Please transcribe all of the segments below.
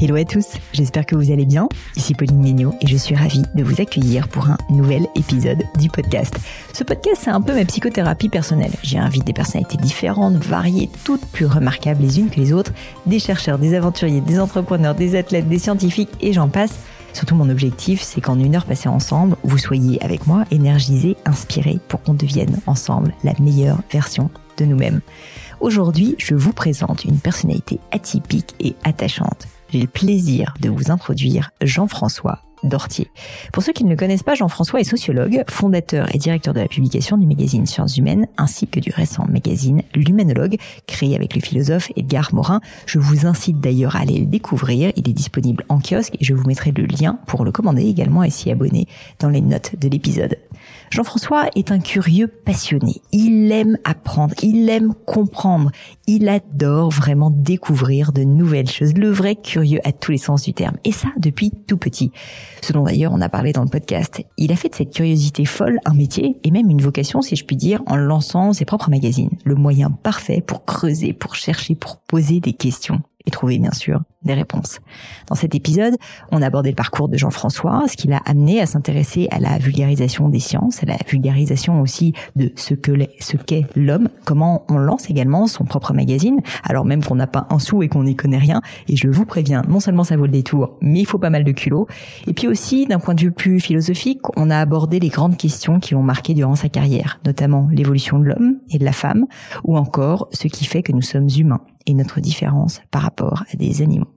Hello à tous, j'espère que vous allez bien. Ici Pauline Mignot et je suis ravie de vous accueillir pour un nouvel épisode du podcast. Ce podcast, c'est un peu ma psychothérapie personnelle. J'y invite des personnalités différentes, variées, toutes plus remarquables les unes que les autres, des chercheurs, des aventuriers, des entrepreneurs, des athlètes, des scientifiques et j'en passe. Surtout mon objectif, c'est qu'en une heure passée ensemble, vous soyez avec moi énergisés, inspirés pour qu'on devienne ensemble la meilleure version de nous-mêmes. Aujourd'hui, je vous présente une personnalité atypique et attachante j'ai le plaisir de vous introduire Jean-François Dortier. Pour ceux qui ne le connaissent pas, Jean-François est sociologue, fondateur et directeur de la publication du magazine Sciences Humaines ainsi que du récent magazine L'Humanologue, créé avec le philosophe Edgar Morin. Je vous incite d'ailleurs à aller le découvrir. Il est disponible en kiosque et je vous mettrai le lien pour le commander également et s'y abonner dans les notes de l'épisode. Jean-François est un curieux passionné. Il aime apprendre, il aime comprendre, il adore vraiment découvrir de nouvelles choses. Le vrai curieux à tous les sens du terme. Et ça depuis tout petit. Ce dont d'ailleurs on a parlé dans le podcast. Il a fait de cette curiosité folle un métier et même une vocation, si je puis dire, en lançant ses propres magazines. Le moyen parfait pour creuser, pour chercher, pour poser des questions et trouver bien sûr des réponses. Dans cet épisode, on a abordé le parcours de Jean-François, ce qui l'a amené à s'intéresser à la vulgarisation des sciences, à la vulgarisation aussi de ce que ce qu'est l'homme, comment on lance également son propre magazine, alors même qu'on n'a pas un sou et qu'on n'y connaît rien. Et je vous préviens, non seulement ça vaut le détour, mais il faut pas mal de culot. Et puis aussi, d'un point de vue plus philosophique, on a abordé les grandes questions qui l'ont marqué durant sa carrière, notamment l'évolution de l'homme et de la femme, ou encore ce qui fait que nous sommes humains et notre différence par rapport à des animaux.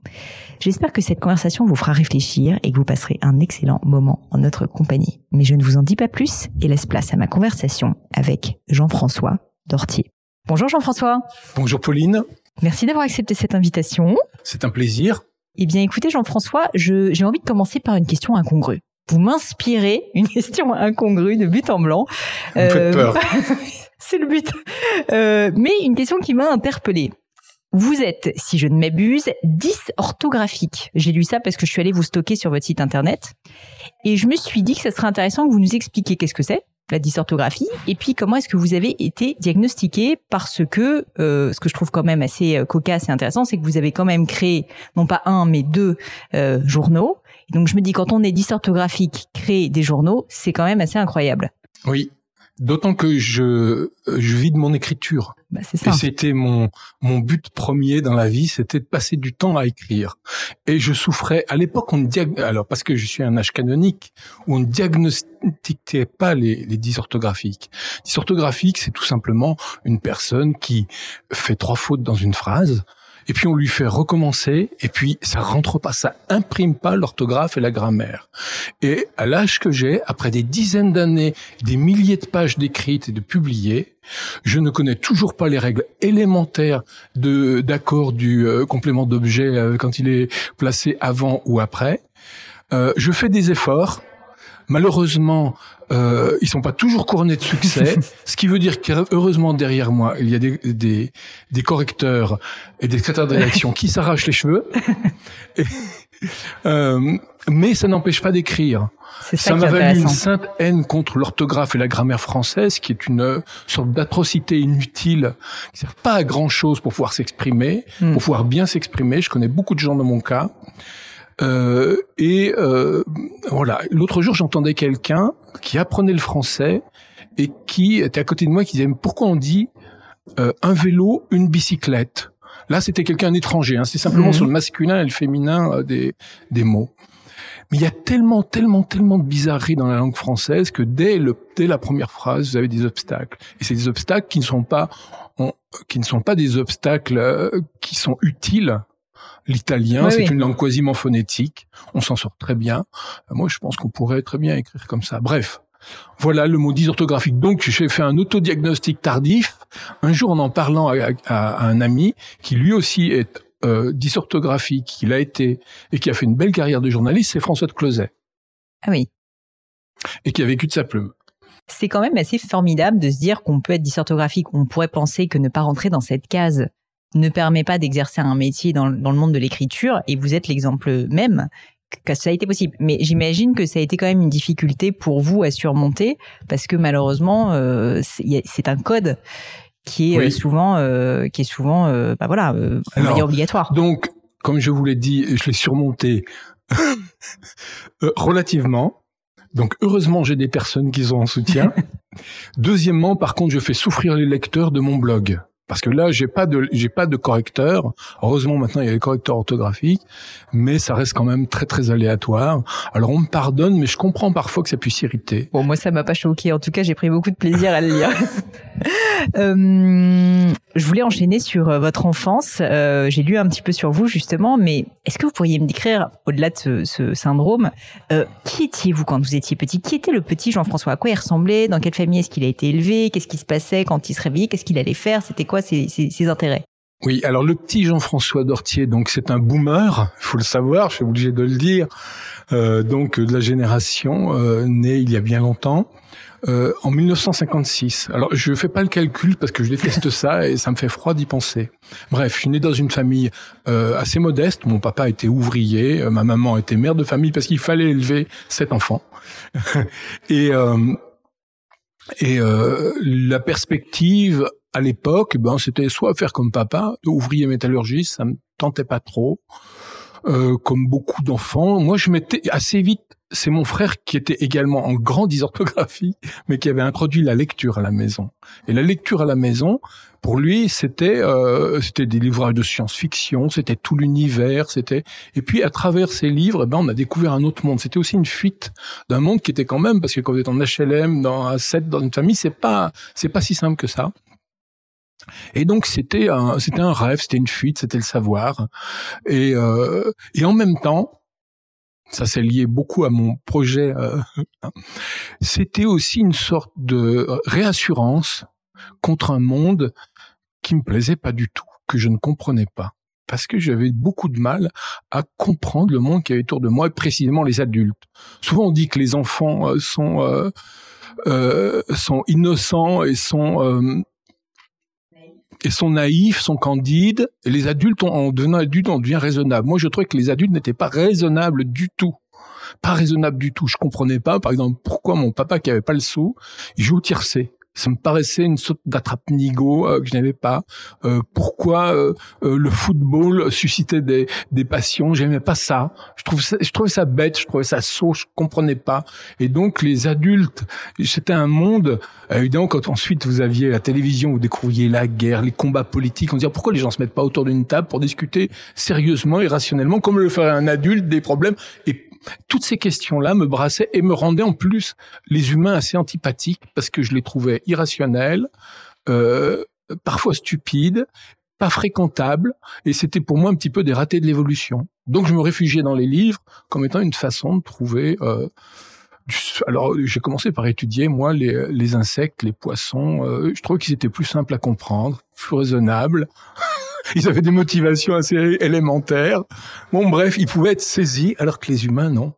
J'espère que cette conversation vous fera réfléchir et que vous passerez un excellent moment en notre compagnie. Mais je ne vous en dis pas plus et laisse place à ma conversation avec Jean-François Dortier. Bonjour Jean-François. Bonjour Pauline. Merci d'avoir accepté cette invitation. C'est un plaisir. Eh bien écoutez Jean-François, j'ai envie de commencer par une question incongrue. Vous m'inspirez une question incongrue de but en blanc. Vous euh, peur. C'est le but. Euh, mais une question qui m'a interpellée. Vous êtes, si je ne m'abuse, dysorthographique. J'ai lu ça parce que je suis allée vous stocker sur votre site internet. Et je me suis dit que ça serait intéressant que vous nous expliquiez qu'est-ce que c'est, la dysorthographie, et puis comment est-ce que vous avez été diagnostiqué parce que, euh, ce que je trouve quand même assez euh, cocasse et intéressant, c'est que vous avez quand même créé, non pas un, mais deux euh, journaux. donc je me dis, quand on est dysorthographique, créer des journaux, c'est quand même assez incroyable. Oui, D'autant que je, je vis de mon écriture. Bah, c'est Et c'était mon, mon but premier dans la vie, c'était de passer du temps à écrire. Et je souffrais, à l'époque, on diag... alors parce que je suis un âge canonique, où on ne diagnostiquait pas les, les dysorthographiques. Dysorthographique, c'est tout simplement une personne qui fait trois fautes dans une phrase, et puis on lui fait recommencer, et puis ça rentre pas, ça imprime pas l'orthographe et la grammaire. Et à l'âge que j'ai, après des dizaines d'années, des milliers de pages d'écrites et de publiées, je ne connais toujours pas les règles élémentaires de d'accord du euh, complément d'objet euh, quand il est placé avant ou après. Euh, je fais des efforts, Malheureusement, euh, ils sont pas toujours couronnés de succès, ce qui veut dire qu'heureusement derrière moi, il y a des, des, des correcteurs et des secrétaires de rédaction qui s'arrachent les cheveux. euh, mais ça n'empêche pas d'écrire. Ça m'a valu une sainte haine contre l'orthographe et la grammaire française, qui est une sorte d'atrocité inutile, qui sert pas à grand chose pour pouvoir s'exprimer, hmm. pour pouvoir bien s'exprimer. Je connais beaucoup de gens dans mon cas. Euh, et euh, voilà. L'autre jour, j'entendais quelqu'un qui apprenait le français et qui était à côté de moi qui disait pourquoi on dit euh, un vélo, une bicyclette? Là, c'était quelqu'un d'étranger. Hein. C'est simplement mhm. sur le masculin et le féminin euh, des, des mots. Mais il y a tellement, tellement, tellement de bizarreries dans la langue française que dès, le, dès la première phrase, vous avez des obstacles. Et c'est des obstacles qui ne sont pas, qui ne sont pas des obstacles euh, qui sont utiles. L'italien, c'est une langue quasiment phonétique. On s'en sort très bien. Moi, je pense qu'on pourrait très bien écrire comme ça. Bref. Voilà le mot dysorthographique. Donc, j'ai fait un autodiagnostic tardif. Un jour, en en parlant à, un ami qui lui aussi est euh, dysorthographique, qu'il a été et qui a fait une belle carrière de journaliste, c'est François de Closet. Ah oui. Et qui a vécu de sa plume. C'est quand même assez formidable de se dire qu'on peut être dysorthographique. On pourrait penser que ne pas rentrer dans cette case ne permet pas d'exercer un métier dans, dans le monde de l'écriture, et vous êtes l'exemple même que ça a été possible. Mais j'imagine que ça a été quand même une difficulté pour vous à surmonter parce que malheureusement, euh, c'est un code qui est euh, souvent, euh, qui est souvent, euh, bah voilà, dire obligatoire. Donc, comme je vous l'ai dit, je l'ai surmonté relativement. Donc heureusement, j'ai des personnes qui sont en soutien. Deuxièmement, par contre, je fais souffrir les lecteurs de mon blog. Parce que là, j'ai pas de, j'ai pas de correcteur. Heureusement, maintenant, il y a les correcteurs orthographiques, mais ça reste quand même très, très aléatoire. Alors, on me pardonne, mais je comprends parfois que ça puisse irriter. Bon, moi, ça m'a pas choqué. En tout cas, j'ai pris beaucoup de plaisir à le lire. euh, je voulais enchaîner sur euh, votre enfance. Euh, j'ai lu un petit peu sur vous, justement, mais est-ce que vous pourriez me décrire, au-delà de ce, ce syndrome, euh, qui étiez-vous quand vous étiez petit? Qui était le petit Jean-François? À quoi il ressemblait? Dans quelle famille est-ce qu'il a été élevé? Qu'est-ce qui se passait quand il se réveillait? Qu'est-ce qu'il allait faire? C'était quoi ses, intérêts oui, alors le petit Jean-François Dortier, donc c'est un boomer, il faut le savoir, je suis obligé de le dire, euh, donc de la génération euh, née il y a bien longtemps. Euh, en 1956. Alors, je fais pas le calcul parce que je déteste ça et ça me fait froid d'y penser. Bref, je suis né dans une famille euh, assez modeste. Mon papa était ouvrier, ma maman était mère de famille parce qu'il fallait élever sept enfants. et et la perspective à l'époque, ben c'était soit faire comme papa, ouvrier métallurgiste, ça me tentait pas trop. Euh, comme beaucoup d'enfants, moi je m'étais assez vite. C'est mon frère qui était également en grande dysorthographie, mais qui avait introduit la lecture à la maison. Et la lecture à la maison, pour lui, c'était euh, c'était des livres de science-fiction, c'était tout l'univers, c'était. Et puis à travers ces livres, eh ben on a découvert un autre monde. C'était aussi une fuite d'un monde qui était quand même parce que quand vous êtes en HLM, dans un set, dans une famille, c'est pas c'est pas si simple que ça. Et donc c'était un c'était un rêve, c'était une fuite, c'était le savoir. Et euh, et en même temps, ça s'est lié beaucoup à mon projet. Euh, c'était aussi une sorte de réassurance contre un monde qui me plaisait pas du tout, que je ne comprenais pas parce que j'avais beaucoup de mal à comprendre le monde qui avait autour de moi, et précisément les adultes. Souvent, on dit que les enfants euh, sont euh, euh, sont innocents et sont et sont naïfs, sont candides, et les adultes, en devenant adultes, on devient raisonnable. Moi, je trouvais que les adultes n'étaient pas raisonnables du tout. Pas raisonnables du tout. Je comprenais pas, par exemple, pourquoi mon papa qui avait pas le sou, il joue au tiercé ça me paraissait une sorte d'attrape-nigo euh, que je n'avais pas. Euh, pourquoi euh, le football suscitait des, des passions? J'aimais pas ça. Je trouvais ça, je trouvais ça bête, je trouvais ça saut, je comprenais pas. Et donc les adultes, c'était un monde. évidemment, quand ensuite vous aviez la télévision, vous découvriez la guerre, les combats politiques, on se disait pourquoi les gens se mettent pas autour d'une table pour discuter sérieusement et rationnellement, comme le ferait un adulte, des problèmes. Et toutes ces questions-là me brassaient et me rendaient en plus les humains assez antipathiques parce que je les trouvais irrationnels, euh, parfois stupides, pas fréquentables, et c'était pour moi un petit peu des ratés de l'évolution. Donc je me réfugiais dans les livres comme étant une façon de trouver. Euh, alors j'ai commencé par étudier moi les, les insectes, les poissons. Euh, je trouvais qu'ils étaient plus simples à comprendre, plus raisonnables. ils avaient des motivations assez élémentaires. Bon, bref, ils pouvaient être saisis alors que les humains, non.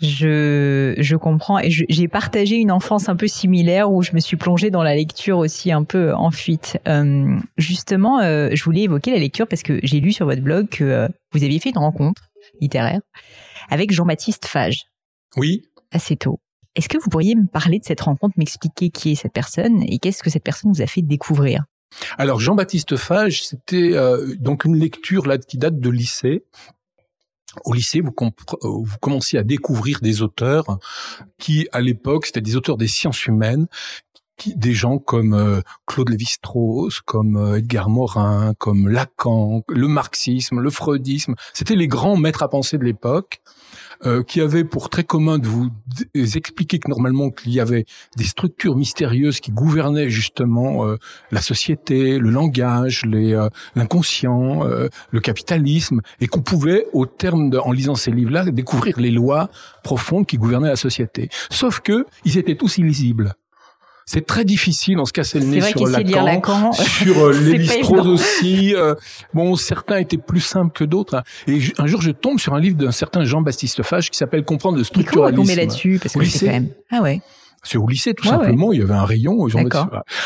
Je, je comprends et j'ai partagé une enfance un peu similaire où je me suis plongée dans la lecture aussi un peu en fuite. Euh, justement, euh, je voulais évoquer la lecture parce que j'ai lu sur votre blog que euh, vous aviez fait une rencontre littéraire avec Jean-Baptiste Fage. Oui. Assez tôt. Est-ce que vous pourriez me parler de cette rencontre, m'expliquer qui est cette personne et qu'est-ce que cette personne vous a fait découvrir? Alors Jean-Baptiste Fage, c'était euh, donc une lecture là qui date de lycée. au lycée, vous, vous commenciez à découvrir des auteurs qui, à l'époque, c'était des auteurs des sciences humaines, des gens comme euh, Claude Lévi-Strauss, comme euh, Edgar Morin, comme Lacan, le marxisme, le freudisme. C'était les grands maîtres à penser de l'époque. Euh, qui avait pour très commun de vous expliquer que normalement qu'il y avait des structures mystérieuses qui gouvernaient justement euh, la société, le langage, euh, l'inconscient, le capitalisme, et qu'on pouvait, au terme de, en lisant ces livres-là, découvrir les lois profondes qui gouvernaient la société. Sauf que ils étaient tous illisibles c'est très difficile, on se cassait le nez sur Lacan, Lacan, sur euh, Lévi-Strauss aussi. Euh, bon, certains étaient plus simples que d'autres. Hein. Et un jour, je tombe sur un livre d'un certain Jean-Baptiste Fage qui s'appelle Comprendre le structuralisme. Mais là-dessus Parce que c'est quand même... Ah ouais. C'est au lycée, tout simplement. Il y avait un rayon.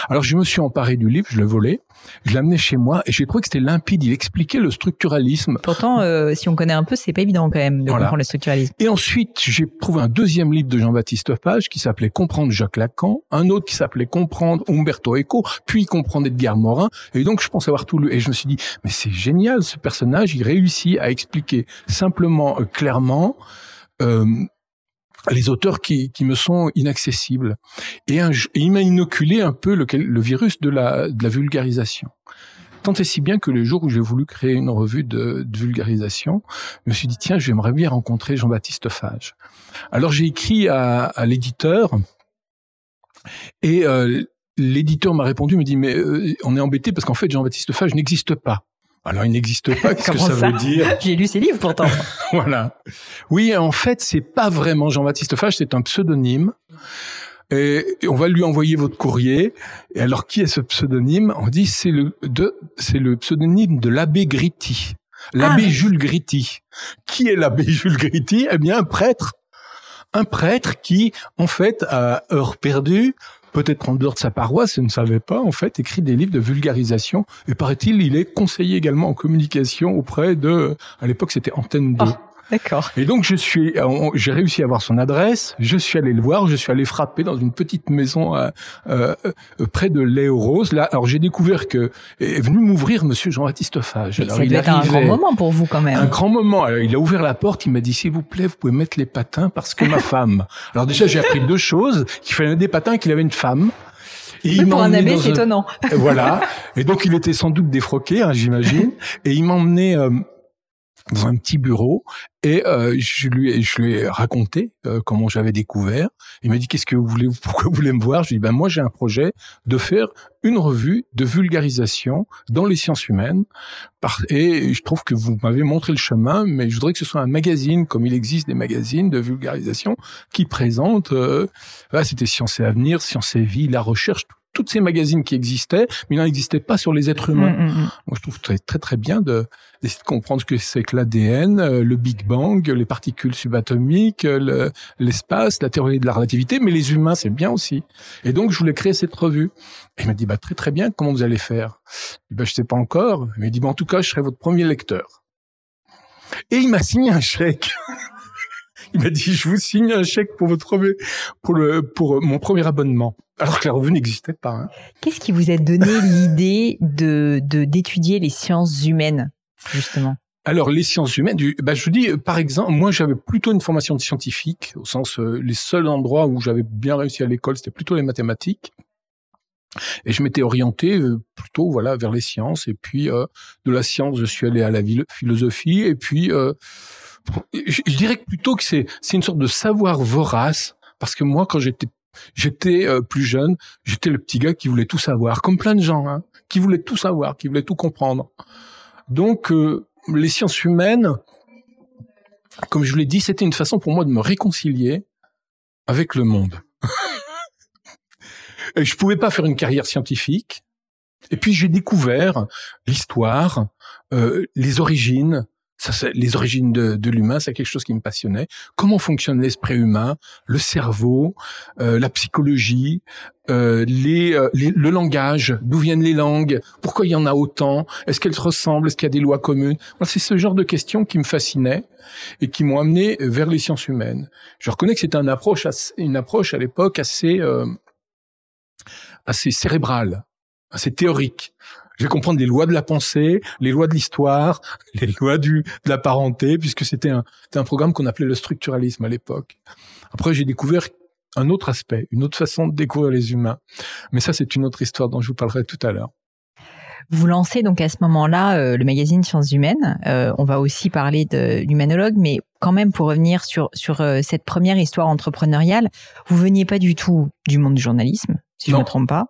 Alors, je me suis emparé du livre, je le volais, je l'amenais chez moi et j'ai trouvé que c'était limpide. Il expliquait le structuralisme. Pourtant, euh, si on connaît un peu, c'est pas évident quand même de comprendre le structuralisme. Et ensuite, j'ai trouvé un deuxième livre de Jean-Baptiste Page qui s'appelait Comprendre Jacques Lacan, un autre qui s'appelait Comprendre Umberto Eco, puis Comprendre Edgar Morin. Et donc, je pense avoir tout lu. Et je me suis dit, mais c'est génial, ce personnage, il réussit à expliquer simplement, euh, clairement, euh, les auteurs qui, qui me sont inaccessibles. Et, il m'a inoculé un peu le, le virus de la, de la vulgarisation. Tant et si bien que le jour où j'ai voulu créer une revue de, de, vulgarisation, je me suis dit, tiens, j'aimerais bien rencontrer Jean-Baptiste Fage. Alors j'ai écrit à, à l'éditeur, et euh, l'éditeur m'a répondu, me dit, mais euh, on est embêté parce qu'en fait, Jean-Baptiste Fage n'existe pas. Alors, il n'existe pas. Qu'est-ce que ça, veut dire? J'ai lu ses livres pourtant. voilà. Oui, en fait, c'est pas vraiment Jean-Baptiste Fage, c'est un pseudonyme. Et on va lui envoyer votre courrier. Et alors, qui est ce pseudonyme? On dit c'est le de c'est le pseudonyme de l'abbé Gritti, l'abbé ah. Jules Gritti. Qui est l'abbé Jules Gritti Eh bien, un prêtre, un prêtre qui, en fait, à heure perdue, peut-être en dehors de sa paroisse, je ne savais pas, en fait, écrit des livres de vulgarisation. Et paraît-il, il est conseiller également en communication auprès de, à l'époque, c'était Antenne 2. D'accord. Et donc je suis, j'ai réussi à avoir son adresse. Je suis allé le voir. Je suis allé frapper dans une petite maison euh, euh, près de Léo Rose. Là, alors j'ai découvert que est venu m'ouvrir Monsieur Jean-Baptiste Fage. Alors, ça il être un grand moment pour vous quand même. Un grand moment. Alors, il a ouvert la porte. Il m'a dit s'il vous plaît, vous pouvez mettre les patins parce que ma femme. Alors déjà j'ai appris deux choses qu'il fallait des patins et qu'il avait une femme. Et il pour un abbé, c'est étonnant. voilà. Et donc il était sans doute défroqué, hein, j'imagine. Et il m'emmenait euh, dans un petit bureau et euh, je lui je lui ai raconté euh, comment j'avais découvert. Il m'a dit qu'est-ce que vous voulez pourquoi vous voulez me voir? Je lui ai dit ben moi j'ai un projet de faire une revue de vulgarisation dans les sciences humaines et je trouve que vous m'avez montré le chemin mais je voudrais que ce soit un magazine comme il existe des magazines de vulgarisation qui présentent euh, c'était Sciences et avenir, Sciences et vie, la recherche toutes ces magazines qui existaient, mais il n'en existait pas sur les êtres humains. Mm, mm, mm. Moi, je trouve très très, très bien de d'essayer de comprendre ce que c'est que l'ADN, euh, le Big Bang, les particules subatomiques, euh, l'espace, la théorie de la relativité, mais les humains, c'est bien aussi. Et donc, je voulais créer cette revue. Et il m'a dit, bah très très bien, comment vous allez faire? Je bah, je sais pas encore. Il m'a dit, bah, en tout cas, je serai votre premier lecteur. Et il m'a signé un chèque. il m'a dit, je vous signe un chèque pour votre pour le pour mon premier abonnement. Alors que la revue n'existait pas. Hein. Qu'est-ce qui vous a donné l'idée de d'étudier les sciences humaines justement? Alors les sciences humaines, bah, je vous dis par exemple, moi j'avais plutôt une formation de scientifique, au sens euh, les seuls endroits où j'avais bien réussi à l'école, c'était plutôt les mathématiques. Et je m'étais orienté euh, plutôt voilà vers les sciences et puis euh, de la science je suis allé à la philosophie et puis je, dirais plutôt que c'est c'est une sorte de savoir vorace parce que moi quand j'étais J'étais euh, plus jeune, j'étais le petit gars qui voulait tout savoir, comme plein de gens, hein, qui voulaient tout savoir, qui voulaient tout comprendre. Donc, euh, les sciences humaines, comme je vous l'ai dit, c'était une façon pour moi de me réconcilier avec le monde. Et je pouvais pas faire une carrière scientifique. Et puis j'ai découvert l'histoire, euh, les origines, ça, les origines de, de l'humain, c'est quelque chose qui me passionnait. Comment fonctionne l'esprit humain, le cerveau, euh, la psychologie, euh, les, euh, le langage, d'où viennent les langues, pourquoi il y en a autant, est-ce qu'elles se ressemblent, est-ce qu'il y a des lois communes? c'est ce genre de questions qui me fascinaient et qui m'ont amené vers les sciences humaines. Je reconnais que c'était une approche, une approche à l'époque assez, assez cérébrale, assez théorique. Je vais comprendre les lois de la pensée, les lois de l'histoire, les lois du, de la parenté, puisque c'était un, un programme qu'on appelait le structuralisme à l'époque. Après, j'ai découvert un autre aspect, une autre façon de découvrir les humains. Mais ça, c'est une autre histoire dont je vous parlerai tout à l'heure. Vous lancez donc à ce moment-là euh, le magazine Sciences Humaines. Euh, on va aussi parler de l'humanologue, mais quand même pour revenir sur sur euh, cette première histoire entrepreneuriale, vous veniez pas du tout du monde du journalisme, si je me trompe pas.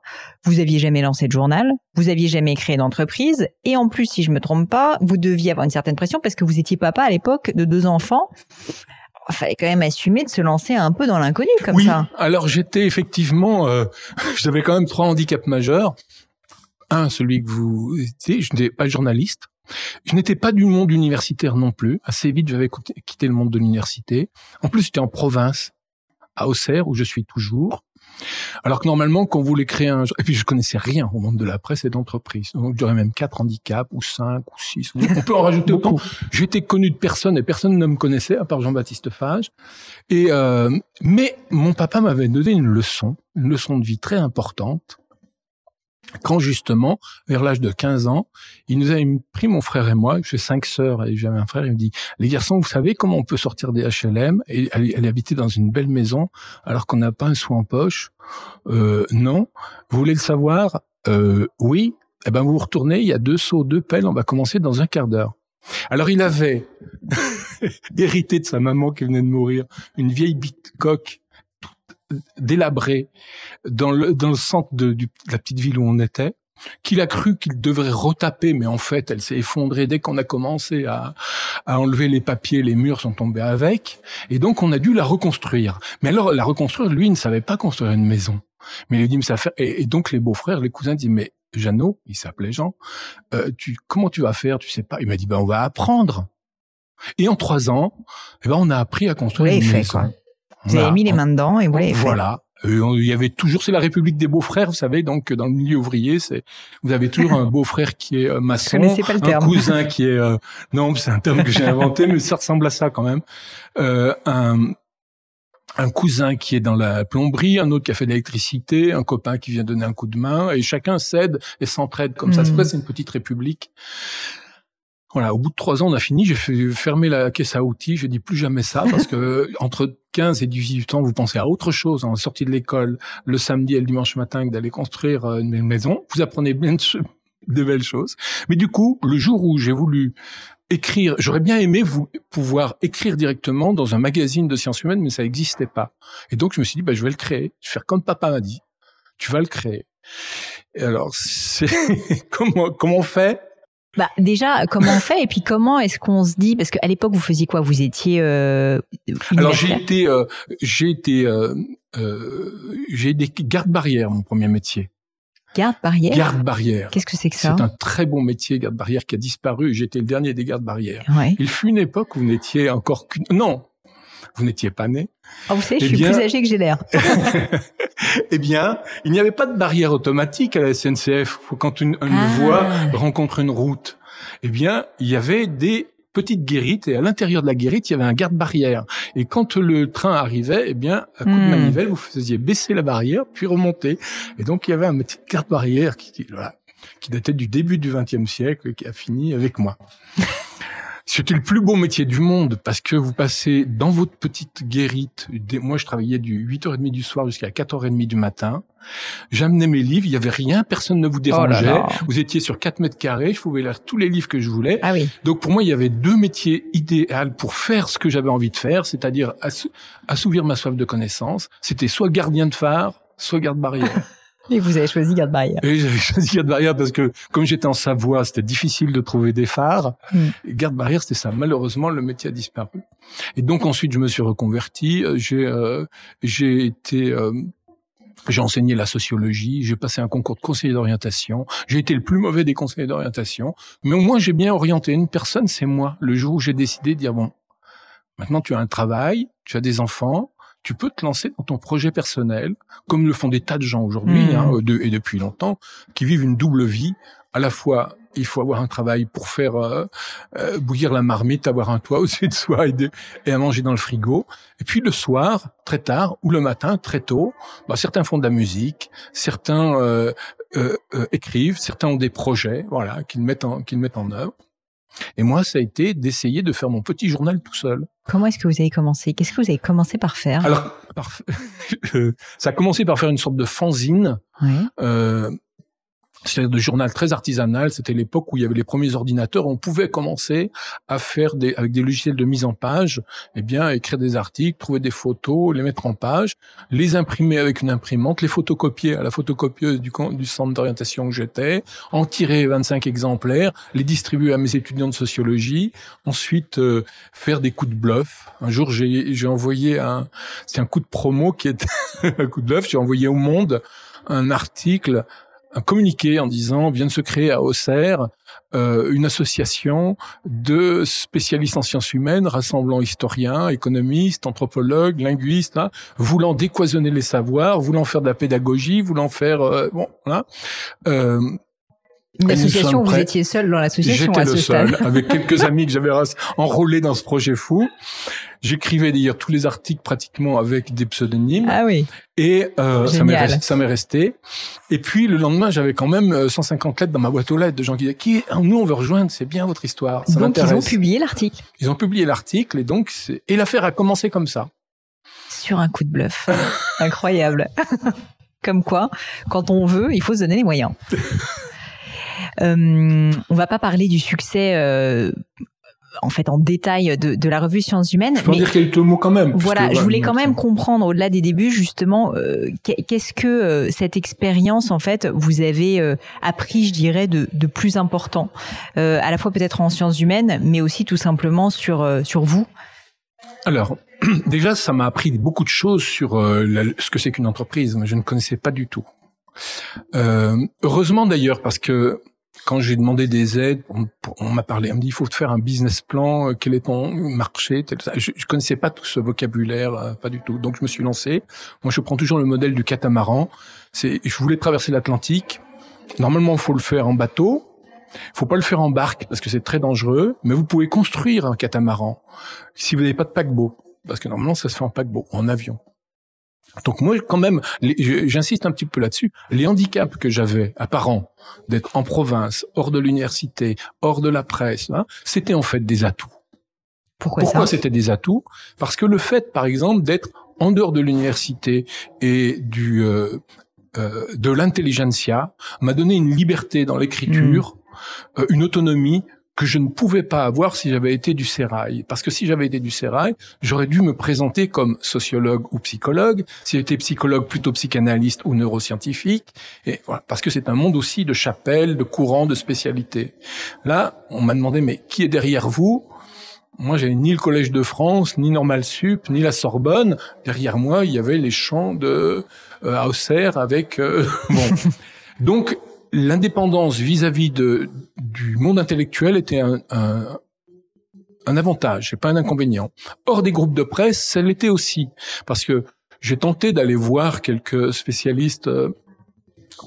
Vous aviez jamais lancé de journal, vous aviez jamais créé d'entreprise, et en plus, si je me trompe pas, vous deviez avoir une certaine pression parce que vous étiez papa à l'époque de deux enfants il fallait quand même assumer de se lancer un peu dans l'inconnu comme oui, ça. Alors j'étais effectivement, euh, j'avais quand même trois handicaps majeurs. Un, celui que vous étiez, je n'étais pas journaliste. Je n'étais pas du monde universitaire non plus. Assez vite, j'avais quitté le monde de l'université. En plus, j'étais en province, à Auxerre, où je suis toujours. Alors que normalement, quand vous voulez créer un... Et puis, je connaissais rien au monde de la presse et d'entreprise. Donc, j'aurais même quatre handicaps, ou cinq, ou six. On peut en rajouter autant. J'étais connu de personne, et personne ne me connaissait, à part Jean-Baptiste Fage. Et euh... Mais mon papa m'avait donné une leçon, une leçon de vie très importante, quand justement, vers l'âge de 15 ans, il nous a pris mon frère et moi, j'ai cinq sœurs et j'avais un frère, il me dit, les garçons, vous savez comment on peut sortir des HLM et aller, habiter dans une belle maison alors qu'on n'a pas un sou en poche? Euh, Non. Vous voulez le savoir? Euh, Oui. Eh ben vous retournez, il y a deux seaux, deux pelles, on va commencer dans un quart d'heure. Alors il avait hérité de sa maman qui venait de mourir une vieille bite coque délabré dans le, dans le centre de, la petite ville où on était qu'il a cru qu'il devrait retaper, mais en fait, elle s'est effondrée dès qu'on a commencé à, à, enlever les papiers, les murs sont tombés avec, et donc on a dû la reconstruire. Mais alors, la reconstruire, lui, il ne savait pas construire une maison. Mais il a dit, mais ça fait... Et, donc les beaux-frères, les cousins disent, mais Jeannot, il s'appelait Jean, euh, tu, comment tu vas faire, tu sais pas Il m'a dit, ben on va apprendre. Et en trois ans, eh ben on a appris à construire une maison. Vous avez mis les mains dedans et vous l'avez fait. Voilà. Euh, il y avait toujours, c'est la République des beaux-frères, vous savez, donc dans le milieu ouvrier, c'est vous avez toujours un beau-frère qui est euh, maçon, pas le un cousin qui est euh, non, c'est un terme que j'ai inventé, mais ça ressemble à ça quand même. Euh, un un cousin qui est dans la plomberie, un autre qui a fait de l'électricité, un copain qui vient donner un coup de main, et chacun cède et s'entraide comme ça. C'est mmh. c'est une petite république. Voilà, au bout de trois ans, on a fini. J'ai fermer la caisse à outils. Je dis plus jamais ça parce que entre 15 et 18 ans, vous pensez à autre chose en sortie de l'école le samedi et le dimanche matin d'aller construire euh, une maison. Vous apprenez bien de, belles choses. Mais du coup, le jour où j'ai voulu écrire, j'aurais bien aimé vous pouvoir écrire directement dans un magazine de sciences humaines, mais ça n'existait pas. Et donc je me suis dit, bah, je vais le créer. Je vais faire comme papa m'a dit. Tu vas le créer. Et alors, c'est comment comment on fait bah déjà, comment on fait et puis comment est-ce qu'on se dit parce qu'à l'époque vous faisiez quoi? Vous étiez euh, alors j'ai été euh, j'ai été euh, euh, j'ai des garde barrière mon premier métier. Garde barrière? Garde barrière. Qu'est-ce que c'est que ça? C'est un très bon métier garde barrière qui a disparu. J'étais le dernier des gardes barrières. Ouais. Il fut une époque où vous n'étiez encore qu'une non vous n'étiez pas né. Oh, vous savez, je eh suis plus âgé que j'ai l'air. eh bien, il n'y avait pas de barrière automatique à la SNCF. Quand une, une ah. voie rencontre une route, eh bien, il y avait des petites guérites et à l'intérieur de la guérite, il y avait un garde-barrière. Et quand le train arrivait, eh bien, à coup de hmm. manivelle, vous faisiez baisser la barrière, puis remonter. Et donc, il y avait un petit garde-barrière qui, voilà, qui datait du début du XXe siècle et qui a fini avec moi. C'était le plus beau métier du monde parce que vous passez dans votre petite guérite. Moi, je travaillais du 8h30 du soir jusqu'à 4h30 du matin. J'amenais mes livres, il y avait rien, personne ne vous oh dérangeait. Vous étiez sur 4 mètres carrés, je pouvais lire tous les livres que je voulais. Ah oui. Donc pour moi, il y avait deux métiers idéaux pour faire ce que j'avais envie de faire, c'est-à-dire assouvir ma soif de connaissance. C'était soit gardien de phare, soit garde-barrière. Et vous avez choisi Garde-Barrière. Oui, j'avais choisi Garde-Barrière parce que comme j'étais en Savoie, c'était difficile de trouver des phares. Mm. Garde-Barrière, c'était ça. Malheureusement, le métier a disparu. Et donc ensuite, je me suis reconverti. Euh, j'ai euh, j'ai été euh, j'ai enseigné la sociologie, j'ai passé un concours de conseiller d'orientation, j'ai été le plus mauvais des conseillers d'orientation, mais au moins j'ai bien orienté une personne, c'est moi. Le jour où j'ai décidé de dire bon, maintenant tu as un travail, tu as des enfants, tu peux te lancer dans ton projet personnel, comme le font des tas de gens aujourd'hui, mmh. hein, de, et depuis longtemps, qui vivent une double vie, à la fois il faut avoir un travail pour faire euh, euh, bouillir la marmite, avoir un toit au-dessus de soi et, et, à manger dans le frigo. Et puis le soir, très tard, ou le matin, très tôt, bah, certains font de la musique, certains euh, euh, euh écrivent, certains ont des projets, voilà, qu'ils mettent en qu'ils mettent en œuvre. Et moi, ça a été d'essayer de faire mon petit journal tout seul. Comment est-ce que vous avez commencé? Qu'est-ce que vous avez commencé par faire? Alors, ça a commencé par faire une sorte de fanzine. Oui. Euh, c'est-à-dire de journal très artisanal. C'était l'époque où il y avait les premiers ordinateurs. On pouvait commencer à faire des, avec des logiciels de mise en page, eh bien, écrire des articles, trouver des photos, les mettre en page, les imprimer avec une imprimante, les photocopier à la photocopieuse du, centre d'orientation que j'étais, en tirer 25 exemplaires, les distribuer à mes étudiants de sociologie, ensuite euh, faire des coups de bluff. Un jour, j'ai envoyé un, c'est un coup de promo qui est un coup de bluff. J'ai envoyé au Monde un article un communiqué en disant vient de se créer à Auxerre euh, une association de spécialistes en sciences humaines rassemblant historiens, économistes, anthropologues, linguistes, hein, voulant décloisonner les savoirs, voulant faire de la pédagogie, voulant faire euh, bon. Euh, une association où vous étiez seul dans l'association J'étais le seul, avec quelques amis que j'avais enrôlés dans ce projet fou. J'écrivais d'ailleurs tous les articles pratiquement avec des pseudonymes. Ah oui. Et euh, ça m'est resté. Et puis le lendemain, j'avais quand même 150 euh, lettres dans ma boîte aux lettres de gens qui disaient qui nous on veut rejoindre, c'est bien votre histoire. Ça donc ils ont publié l'article. Ils ont publié l'article et donc et l'affaire a commencé comme ça. Sur un coup de bluff. Incroyable. comme quoi, quand on veut, il faut se donner les moyens. Euh, on va pas parler du succès euh, en fait en détail de, de la revue Sciences Humaines. Je peux dire quelques mots quand même. Voilà, je voulais quand même comprendre au-delà des débuts justement euh, qu'est-ce que euh, cette expérience en fait vous avez euh, appris, je dirais, de, de plus important, à la fois peut-être en sciences humaines, mais aussi tout simplement sur sur vous. Alors. Déjà, ça m'a appris beaucoup de choses sur ce que c'est qu'une entreprise. Mais je ne connaissais pas du tout. Heureusement d'ailleurs, parce que quand j'ai demandé des aides, on, m'a parlé, on me dit il faut faire un business plan, euh, quel est ton marché, ça. Je, je connaissais pas tout ce vocabulaire, euh, pas du tout. Donc je me suis lancé. Moi, je prends toujours le modèle du catamaran. C'est, je voulais traverser l'Atlantique. Normalement, il faut le faire en bateau. Faut pas le faire en barque parce que c'est très dangereux, mais vous pouvez construire un catamaran si vous n'avez pas de paquebot, parce que normalement ça se fait en paquebot, en avion. Donc moi, quand même, j'insiste un petit peu là-dessus, les handicaps que j'avais apparents d'être en province, hors de l'université, hors de la presse, hein, c'était en fait des atouts. Pourquoi, Pourquoi c'était des atouts? Parce que le fait, par exemple, d'être en dehors de l'université et du euh, euh, de l'intelligentsia m'a donné une liberté dans l'écriture, hmm. euh, une autonomie que je ne pouvais pas avoir si j'avais été du sérail. Parce que si j'avais été du sérail, j'aurais dû me présenter comme sociologue ou psychologue, si j'étais psychologue plutôt psychanalyste ou neuroscientifique, et voilà, parce que c'est un monde aussi de chapelles, de courants, de spécialités. Là, on m'a demandé, mais qui est derrière vous? Moi, j'avais ni le Collège de France, ni Normal Sup, ni la Sorbonne. Derrière moi, il y avait les champs de euh, Auxerre avec euh, bon. Donc, l'indépendance vis-à-vis de, du monde intellectuel était un, un, un avantage et pas un inconvénient. Hors des groupes de presse, ça l'était aussi, parce que j'ai tenté d'aller voir quelques spécialistes euh,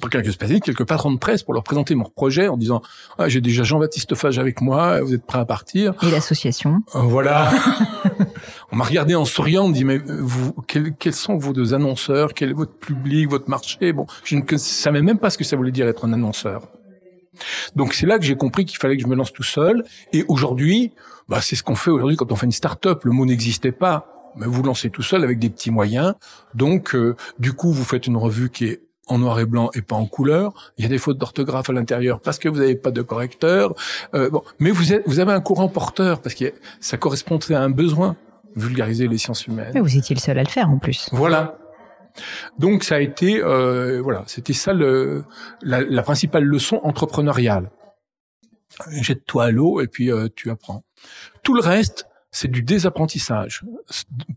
pour quelques spécialistes, quelques patrons de presse pour leur présenter mon projet en disant ah, j'ai déjà Jean-Baptiste Fage avec moi, vous êtes prêt à partir Et l'association euh, Voilà. on m'a regardé en souriant, on me dit mais vous quels, quels sont vos deux annonceurs? Quel est votre public, votre marché? Bon, je ne savais même pas ce que ça voulait dire être un annonceur. Donc c'est là que j'ai compris qu'il fallait que je me lance tout seul. Et aujourd'hui, bah, c'est ce qu'on fait aujourd'hui quand on fait une start-up. Le mot n'existait pas mais vous lancez tout seul avec des petits moyens. Donc, euh, du coup, vous faites une revue qui est en noir et blanc et pas en couleur. Il y a des fautes d'orthographe à l'intérieur parce que vous n'avez pas de correcteur. Euh, bon, mais vous, êtes, vous avez un courant porteur parce que ça correspondait à un besoin vulgariser les sciences humaines. Mais vous étiez le seul à le faire en plus. Voilà. Donc ça a été euh, voilà, c'était ça le, la, la, principale leçon entrepreneuriale. Jette-toi à l'eau et puis euh, tu apprends. Tout le reste, c'est du désapprentissage.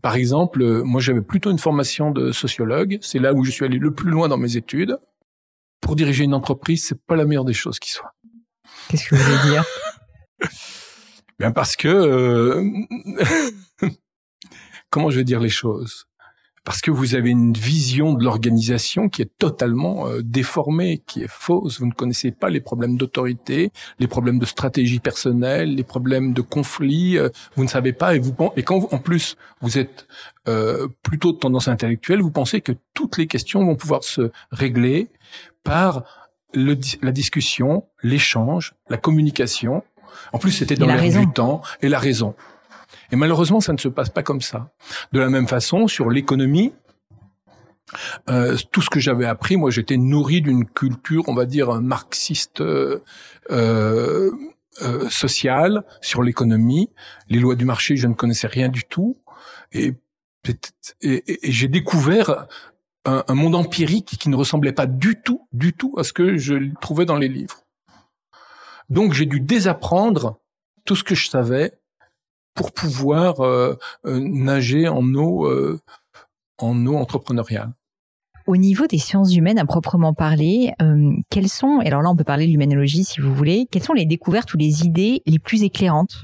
Par exemple, euh, moi j'avais plutôt une formation de sociologue, c'est là où je suis allé le plus loin dans mes études. Pour diriger une entreprise, c'est pas la meilleure des choses qui soit. Qu'est-ce que vous voulez dire? Bien parce que euh... comment je vais dire les choses? Parce que vous avez une vision de l'organisation qui est totalement euh, déformée, qui est fausse. Vous ne connaissez pas les problèmes d'autorité, les problèmes de stratégie personnelle, les problèmes de conflit. Euh, vous ne savez pas et vous et quand en plus vous êtes euh, plutôt de tendance intellectuelle, vous pensez que toutes les questions vont pouvoir se régler par le, la discussion, l'échange, la communication. En plus, c'était dans l'air du temps et la raison. Et malheureusement, ça ne se passe pas comme ça. De la même façon, sur l'économie, euh, tout ce que j'avais appris, moi, j'étais nourri d'une culture, on va dire, marxiste euh, euh, euh sociale sur l'économie. Les lois du marché, je ne connaissais rien du tout. Et, et, et j'ai découvert un, un, monde empirique qui ne ressemblait pas du tout, du tout à ce que je trouvais dans les livres. Donc, j'ai dû désapprendre tout ce que je savais pour pouvoir euh, euh, nager en eau, euh, en eau entrepreneuriale. Au niveau des sciences humaines à proprement parler, quelles sont, et alors là on peut parler de l'humanologie si vous voulez, quelles sont les découvertes ou les idées les plus éclairantes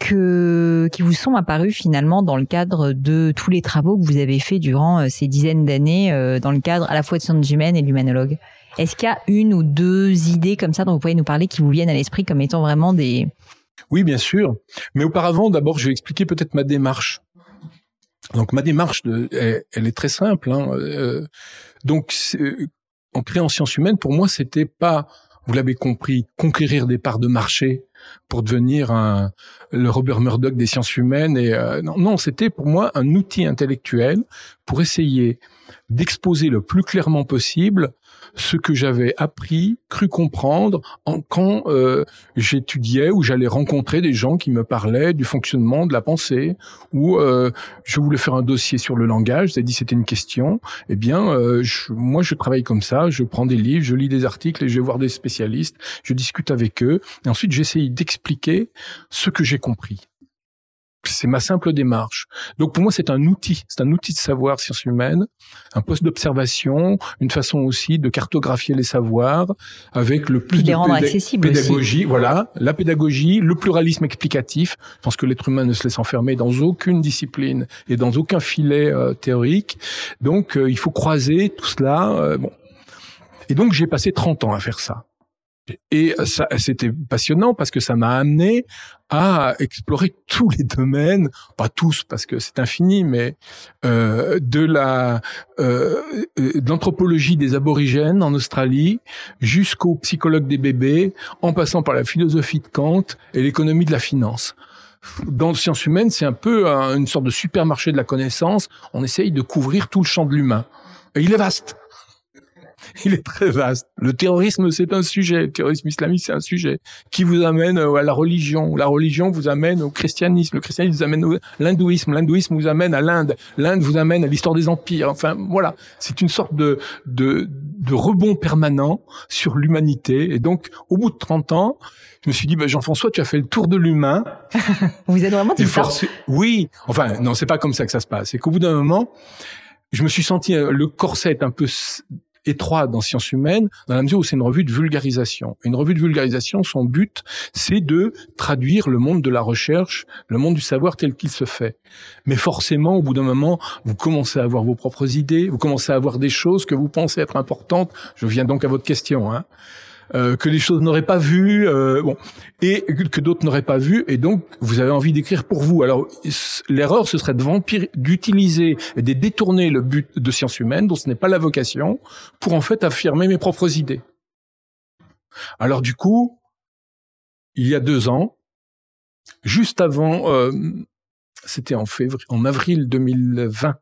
que, qui vous sont apparues finalement dans le cadre de tous les travaux que vous avez faits durant ces dizaines d'années dans le cadre à la fois de sciences humaines et de l'humanologue? Est-ce qu'il y a une ou deux idées comme ça dont vous pouvez nous parler qui vous viennent à l'esprit comme étant vraiment des, oui, bien sûr. Mais auparavant, d'abord, je vais expliquer peut-être ma démarche. Donc ma démarche, elle, est très simple. Hein. Euh, donc en créant sciences humaines, pour moi, c'était pas, vous l'avez compris, conquérir des parts de marché pour devenir un, le Robert Murdoch des sciences humaines. Et euh, non, non c'était pour moi un outil intellectuel pour essayer d'exposer le plus clairement possible ce que j'avais appris, cru comprendre en, quand euh, j'étudiais ou j'allais rencontrer des gens qui me parlaient du fonctionnement de la pensée, ou euh, je voulais faire un dossier sur le langage, j'ai dit c'était une question, eh bien euh, moi je travaille comme ça, je prends des livres, je lis des articles et je vais voir des spécialistes, je discute avec eux, et ensuite j'essaye d'expliquer ce que j'ai compris. C'est ma simple démarche. Donc pour moi, c'est un outil, c'est un outil de savoir sciences humaines, un poste d'observation, une façon aussi de cartographier les savoirs avec le plus de pédagogie. Voilà, la pédagogie, le pluralisme explicatif. Je pense que l'être humain ne se laisse enfermer dans aucune discipline et dans aucun filet euh, théorique. Donc euh, il faut croiser tout cela. Euh, bon. Et donc j'ai passé 30 ans à faire ça. Et ça, c'était passionnant parce que ça m'a amené à explorer tous les domaines, pas tous parce que c'est infini, mais euh, de la euh, euh, de l'anthropologie des aborigènes en Australie jusqu'au psychologue des bébés, en passant par la philosophie de Kant et l'économie de la finance. Dans les sciences humaines, c'est un peu une sorte de supermarché de la connaissance. On essaye de couvrir tout le champ de l'humain. Et il est vaste. il est très vaste. Le terrorisme, c'est un sujet. Le terrorisme islamique, c'est un sujet qui vous amène euh, à la religion. La religion vous amène au christianisme. Le christianisme vous amène à l'hindouisme. L'hindouisme vous amène à l'Inde. L'Inde vous amène à l'histoire des empires. Enfin, voilà. C'est une sorte de, de, de rebond permanent sur l'humanité. Et donc, au bout de 30 ans, je me suis dit, bah, Jean-François, tu as fait le tour de l'humain. vous êtes vraiment dit Oui. Enfin, non, c'est pas comme ça que ça se passe. C'est qu'au bout d'un moment, je me suis senti euh, le corset un peu étroit dans sciences humaines, dans la mesure où c'est une revue de vulgarisation. Une revue de vulgarisation, son but, c'est de traduire le monde de la recherche, le monde du savoir tel qu'il se fait. Mais forcément, au bout d'un moment, vous commencez à avoir vos propres idées, vous commencez à avoir des choses que vous pensez être importantes. Je viens donc à votre question. Hein. Euh, que les choses n'auraient pas vu, euh, bon, et que d'autres n'auraient pas vu, et donc vous avez envie d'écrire pour vous. Alors l'erreur, ce serait d'utiliser et de détourner le but de sciences humaines, dont ce n'est pas la vocation, pour en fait affirmer mes propres idées. Alors du coup, il y a deux ans, juste avant, euh, c'était en février, en avril 2020.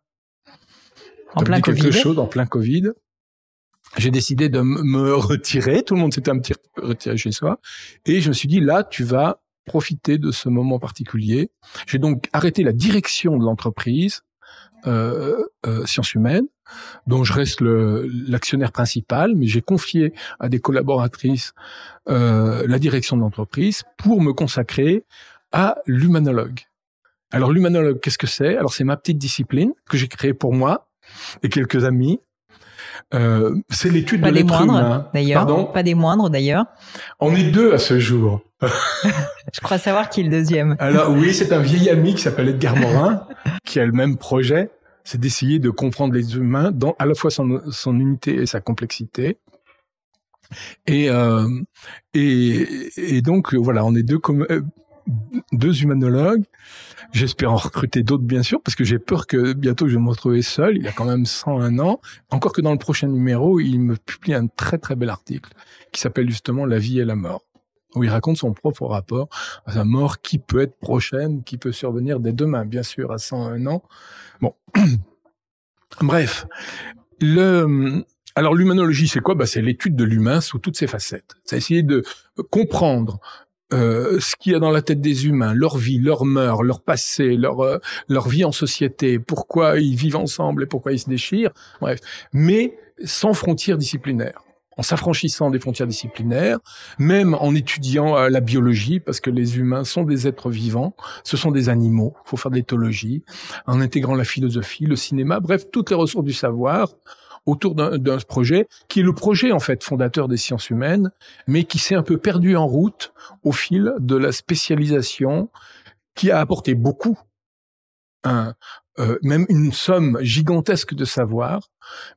En plein Covid. chose en plein Covid j'ai décidé de me retirer. Tout le monde s'était un petit retiré chez soi. Et je me suis dit, là, tu vas profiter de ce moment particulier. J'ai donc arrêté la direction de l'entreprise euh, euh, Sciences Humaines, dont je reste l'actionnaire principal, mais j'ai confié à des collaboratrices euh, la direction de l'entreprise pour me consacrer à l'humanologue. Alors l'humanologue, qu'est-ce que c'est? Alors c'est ma petite discipline que j'ai créée pour moi et quelques amis euh, c'est l'étude de l'être humain. D'ailleurs, pas des moindres d'ailleurs. On est deux à ce jour. Je crois savoir qui est le deuxième. Alors oui, c'est un vieil ami qui s'appelle Edgar Morin, qui a le même projet. c'est d'essayer de comprendre les humains dans à la fois son, son unité et sa complexité. Et, euh, et, et donc voilà, on est deux comme euh, deux humanologues. J'espère en recruter d'autres, bien sûr, parce que j'ai peur que bientôt je vais me retrouver seul. Il a quand même 101 ans. Encore que dans le prochain numéro, il me publie un très très bel article qui s'appelle justement La vie et la mort où il raconte son propre rapport à sa mort qui peut être prochaine, qui peut survenir dès demain, bien sûr, à 101 ans. Bon. Bref. Le, alors l'humanologie, c'est quoi? Bah, C'est l'étude de l'humain sous toutes ses facettes. C'est essayer de comprendre euh, ce qu'il y a dans la tête des humains, leur vie, leur mœurs, leur passé, leur euh, leur vie en société, pourquoi ils vivent ensemble et pourquoi ils se déchirent, bref, mais sans frontières disciplinaires. En s'affranchissant des frontières disciplinaires, même en étudiant euh, la biologie, parce que les humains sont des êtres vivants, ce sont des animaux, il faut faire de l'éthologie, en intégrant la philosophie, le cinéma, bref, toutes les ressources du savoir autour d'un projet qui est le projet en fait fondateur des sciences humaines, mais qui s'est un peu perdu en route au fil de la spécialisation, qui a apporté beaucoup un, euh, même une somme gigantesque de savoir,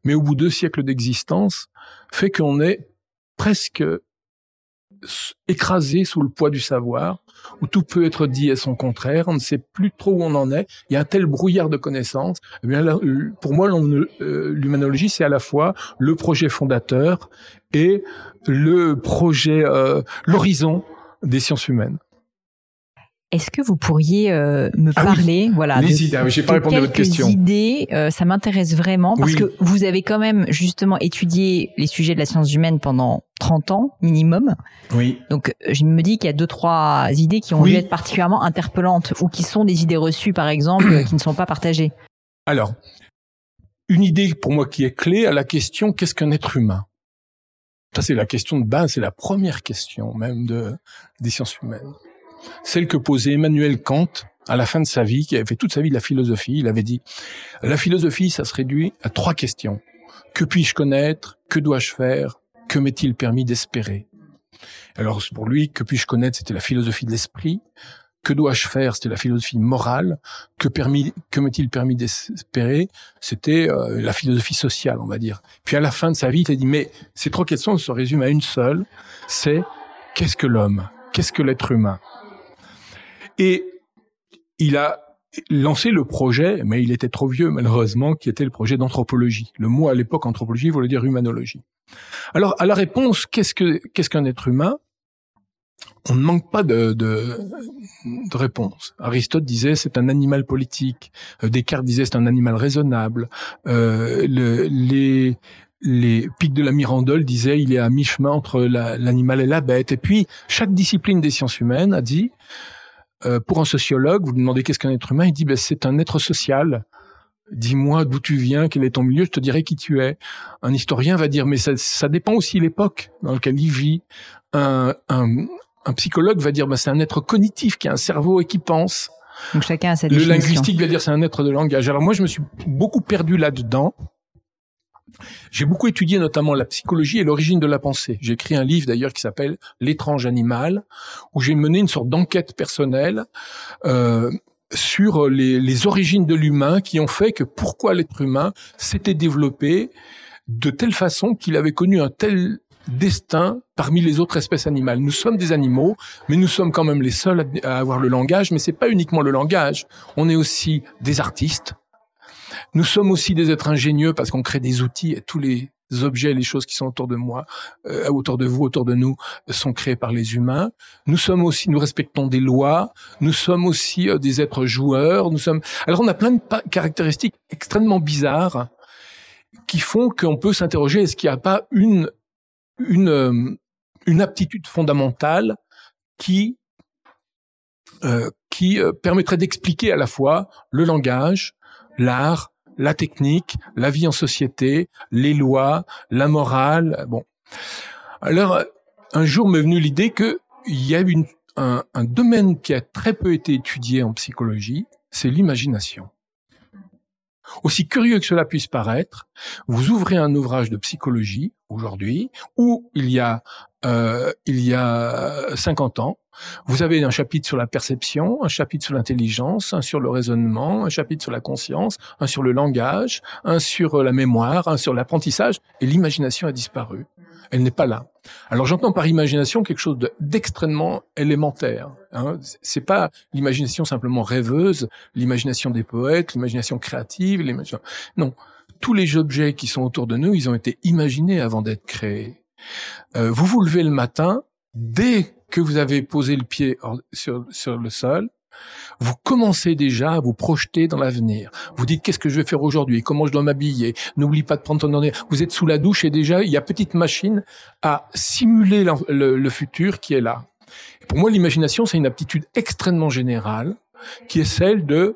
mais au bout de deux siècles d'existence, fait qu'on est presque écrasé sous le poids du savoir, où tout peut être dit et son contraire, on ne sait plus trop où on en est, il y a un tel brouillard de connaissances. Eh bien, pour moi, euh, l'humanologie, c'est à la fois le projet fondateur et le projet, euh, l'horizon des sciences humaines. Est-ce que vous pourriez euh, me ah parler, voilà, les idées. Ah j'ai pas répondu à votre question. idées, euh, ça m'intéresse vraiment parce que vous avez quand même justement étudié les sujets de la science humaine pendant 30 ans minimum. Oui. Donc je me dis qu'il y a deux trois idées qui ont dû être particulièrement interpellantes ou qui sont des idées reçues par exemple qui ne sont pas partagées. Alors, une idée pour moi qui est clé à la question qu'est-ce qu'un être humain? Ça c'est la question de base, c'est la première question même de des sciences humaines celle que posait Emmanuel Kant à la fin de sa vie, qui avait fait toute sa vie de la philosophie. Il avait dit, la philosophie, ça se réduit à trois questions. Que puis-je connaître? Que dois-je faire? Que m'est-il permis d'espérer? Alors pour lui, que puis-je connaître C'était la philosophie de l'esprit. Que dois-je faire? C'était la philosophie morale. Que, que m'est-il permis d'espérer? C'était euh, la philosophie sociale, on va dire. Puis à la fin de sa vie, il a dit, mais ces trois questions se résument à une seule, c'est qu'est-ce que l'homme? Qu'est-ce que l'être humain? Et il a lancé le projet, mais il était trop vieux malheureusement, qui était le projet d'anthropologie. Le mot à l'époque anthropologie voulait dire humanologie. Alors à la réponse, qu'est-ce que qu'est-ce qu'un être humain? On ne manque pas de, de, de réponse. Aristote disait c'est un animal politique. Descartes disait c'est un animal raisonnable. Euh, le, les les pics de la Mirandole disaient il est à mi-chemin entre l'animal et la bête. Et puis chaque discipline des sciences humaines a dit euh, pour un sociologue, vous lui demandez qu'est-ce qu'un être humain, il dit ben, c'est un être social. Dis-moi d'où tu viens, quel est ton milieu, je te dirai qui tu es. Un historien va dire mais ça, ça dépend aussi l'époque dans laquelle il vit. Un, un, un psychologue va dire ben, c'est un être cognitif qui a un cerveau et qui pense. Donc chacun a sa Le linguistique va dire c'est un être de langage. Alors moi je me suis beaucoup perdu là-dedans. J'ai beaucoup étudié notamment la psychologie et l'origine de la pensée. J'ai écrit un livre d'ailleurs qui s'appelle L'étrange animal, où j'ai mené une sorte d'enquête personnelle euh, sur les, les, origines de l'humain qui ont fait que pourquoi l'être humain s'était développé de telle façon qu'il avait connu un tel destin parmi les autres espèces animales. Nous sommes des animaux, mais nous sommes quand même les seuls à avoir le langage, mais c'est pas uniquement le langage. On est aussi des artistes, nous sommes aussi des êtres ingénieux parce qu'on crée des outils et tous les objets, les choses qui sont autour de moi, euh, autour de vous, autour de nous, sont créés par les humains. Nous sommes aussi, nous respectons des lois. Nous sommes aussi euh, des êtres joueurs. Nous sommes. Alors on a plein de caractéristiques extrêmement bizarres qui font qu'on peut s'interroger est-ce qu'il n'y a pas une une euh, une aptitude fondamentale qui qui permettrait d'expliquer à la fois le langage, l'art, la technique, la vie en société, les lois, la morale. Bon. Alors, un jour m'est venue l'idée qu'il y a un domaine qui a très peu été étudié en psychologie, c'est l'imagination. Aussi curieux que cela puisse paraître, vous ouvrez un ouvrage de psychologie aujourd'hui, où il y a euh, il y a 50 ans, Vous avez un chapitre sur la perception, un chapitre sur l'intelligence, un sur le raisonnement, un chapitre sur la conscience, un sur le langage, un sur la mémoire, un sur l'apprentissage, et l'imagination a disparu. Elle n'est pas là. Alors j'entends par imagination quelque chose d'extrêmement élémentaire. Hein. C'est pas l'imagination simplement rêveuse, l'imagination des poètes, l'imagination créative, l'imagination. Non, tous les objets qui sont autour de nous, ils ont été imaginés avant d'être créés. Euh, vous vous levez le matin, dès que vous avez posé le pied sur, sur le sol, vous commencez déjà à vous projeter dans l'avenir. Vous dites qu'est-ce que je vais faire aujourd'hui, comment je dois m'habiller? N'oublie pas de prendre ton ordinateur. Vous êtes sous la douche et déjà il y a petite machine à simuler le, le futur qui est là. pour moi, l'imagination c'est une aptitude extrêmement générale qui est celle de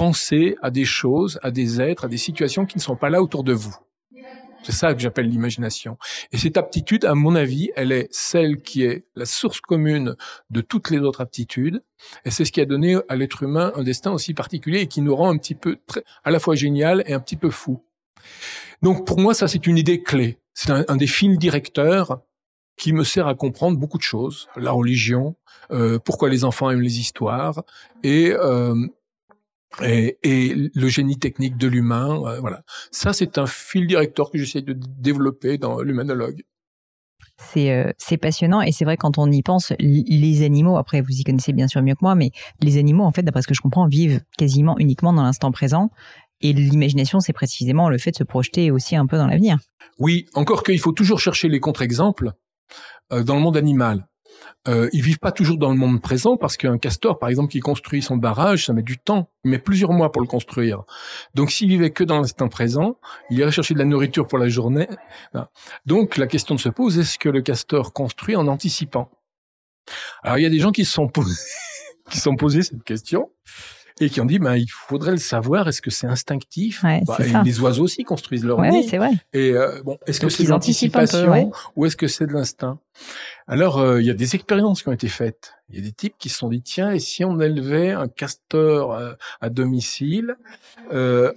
penser à des choses, à des êtres, à des situations qui ne sont pas là autour de vous. C'est ça que j'appelle l'imagination. Et cette aptitude, à mon avis, elle est celle qui est la source commune de toutes les autres aptitudes. Et c'est ce qui a donné à l'être humain un destin aussi particulier et qui nous rend un petit peu très, à la fois génial et un petit peu fou. Donc pour moi, ça c'est une idée clé. C'est un, des fils directeurs qui me sert à comprendre beaucoup de choses. La religion, euh, pourquoi les enfants aiment les histoires et euh, et, et, le génie technique de l'humain. Euh, voilà, ça c'est un fil directeur que j'essaie de développer dans l'humanologue. C'est euh, passionnant et c'est vrai quand on y pense, les animaux. Après, vous y connaissez bien sûr mieux que moi, mais les animaux, en fait, d'après ce que je comprends, vivent quasiment uniquement dans l'instant présent. Et l'imagination, c'est précisément le fait de se projeter aussi un peu dans l'avenir. Oui, encore qu'il faut toujours chercher les contre-exemples euh, dans le monde animal. Euh, ils vivent pas toujours dans le monde présent parce qu'un castor, par exemple, qui construit son barrage, ça met du temps. Il met plusieurs mois pour le construire. Donc, s'il vivait que dans l'instant présent, il irait chercher de la nourriture pour la journée. Donc, la question se pose est-ce que le castor construit en anticipant? Alors, il y a des gens qui se sont posés, qui sont posés cette question et qui ont dit ben il faudrait le savoir est-ce que c'est instinctif? Bah, les oiseaux aussi construisent leur ouais, nid c'est vrai. et euh, bon est-ce que c'est l'anticipation ou est-ce que c'est de l'instinct? Alors euh, il y a des expériences qui ont été faites. Il y a des types qui se sont dit tiens et si on élevait un castor euh, à domicile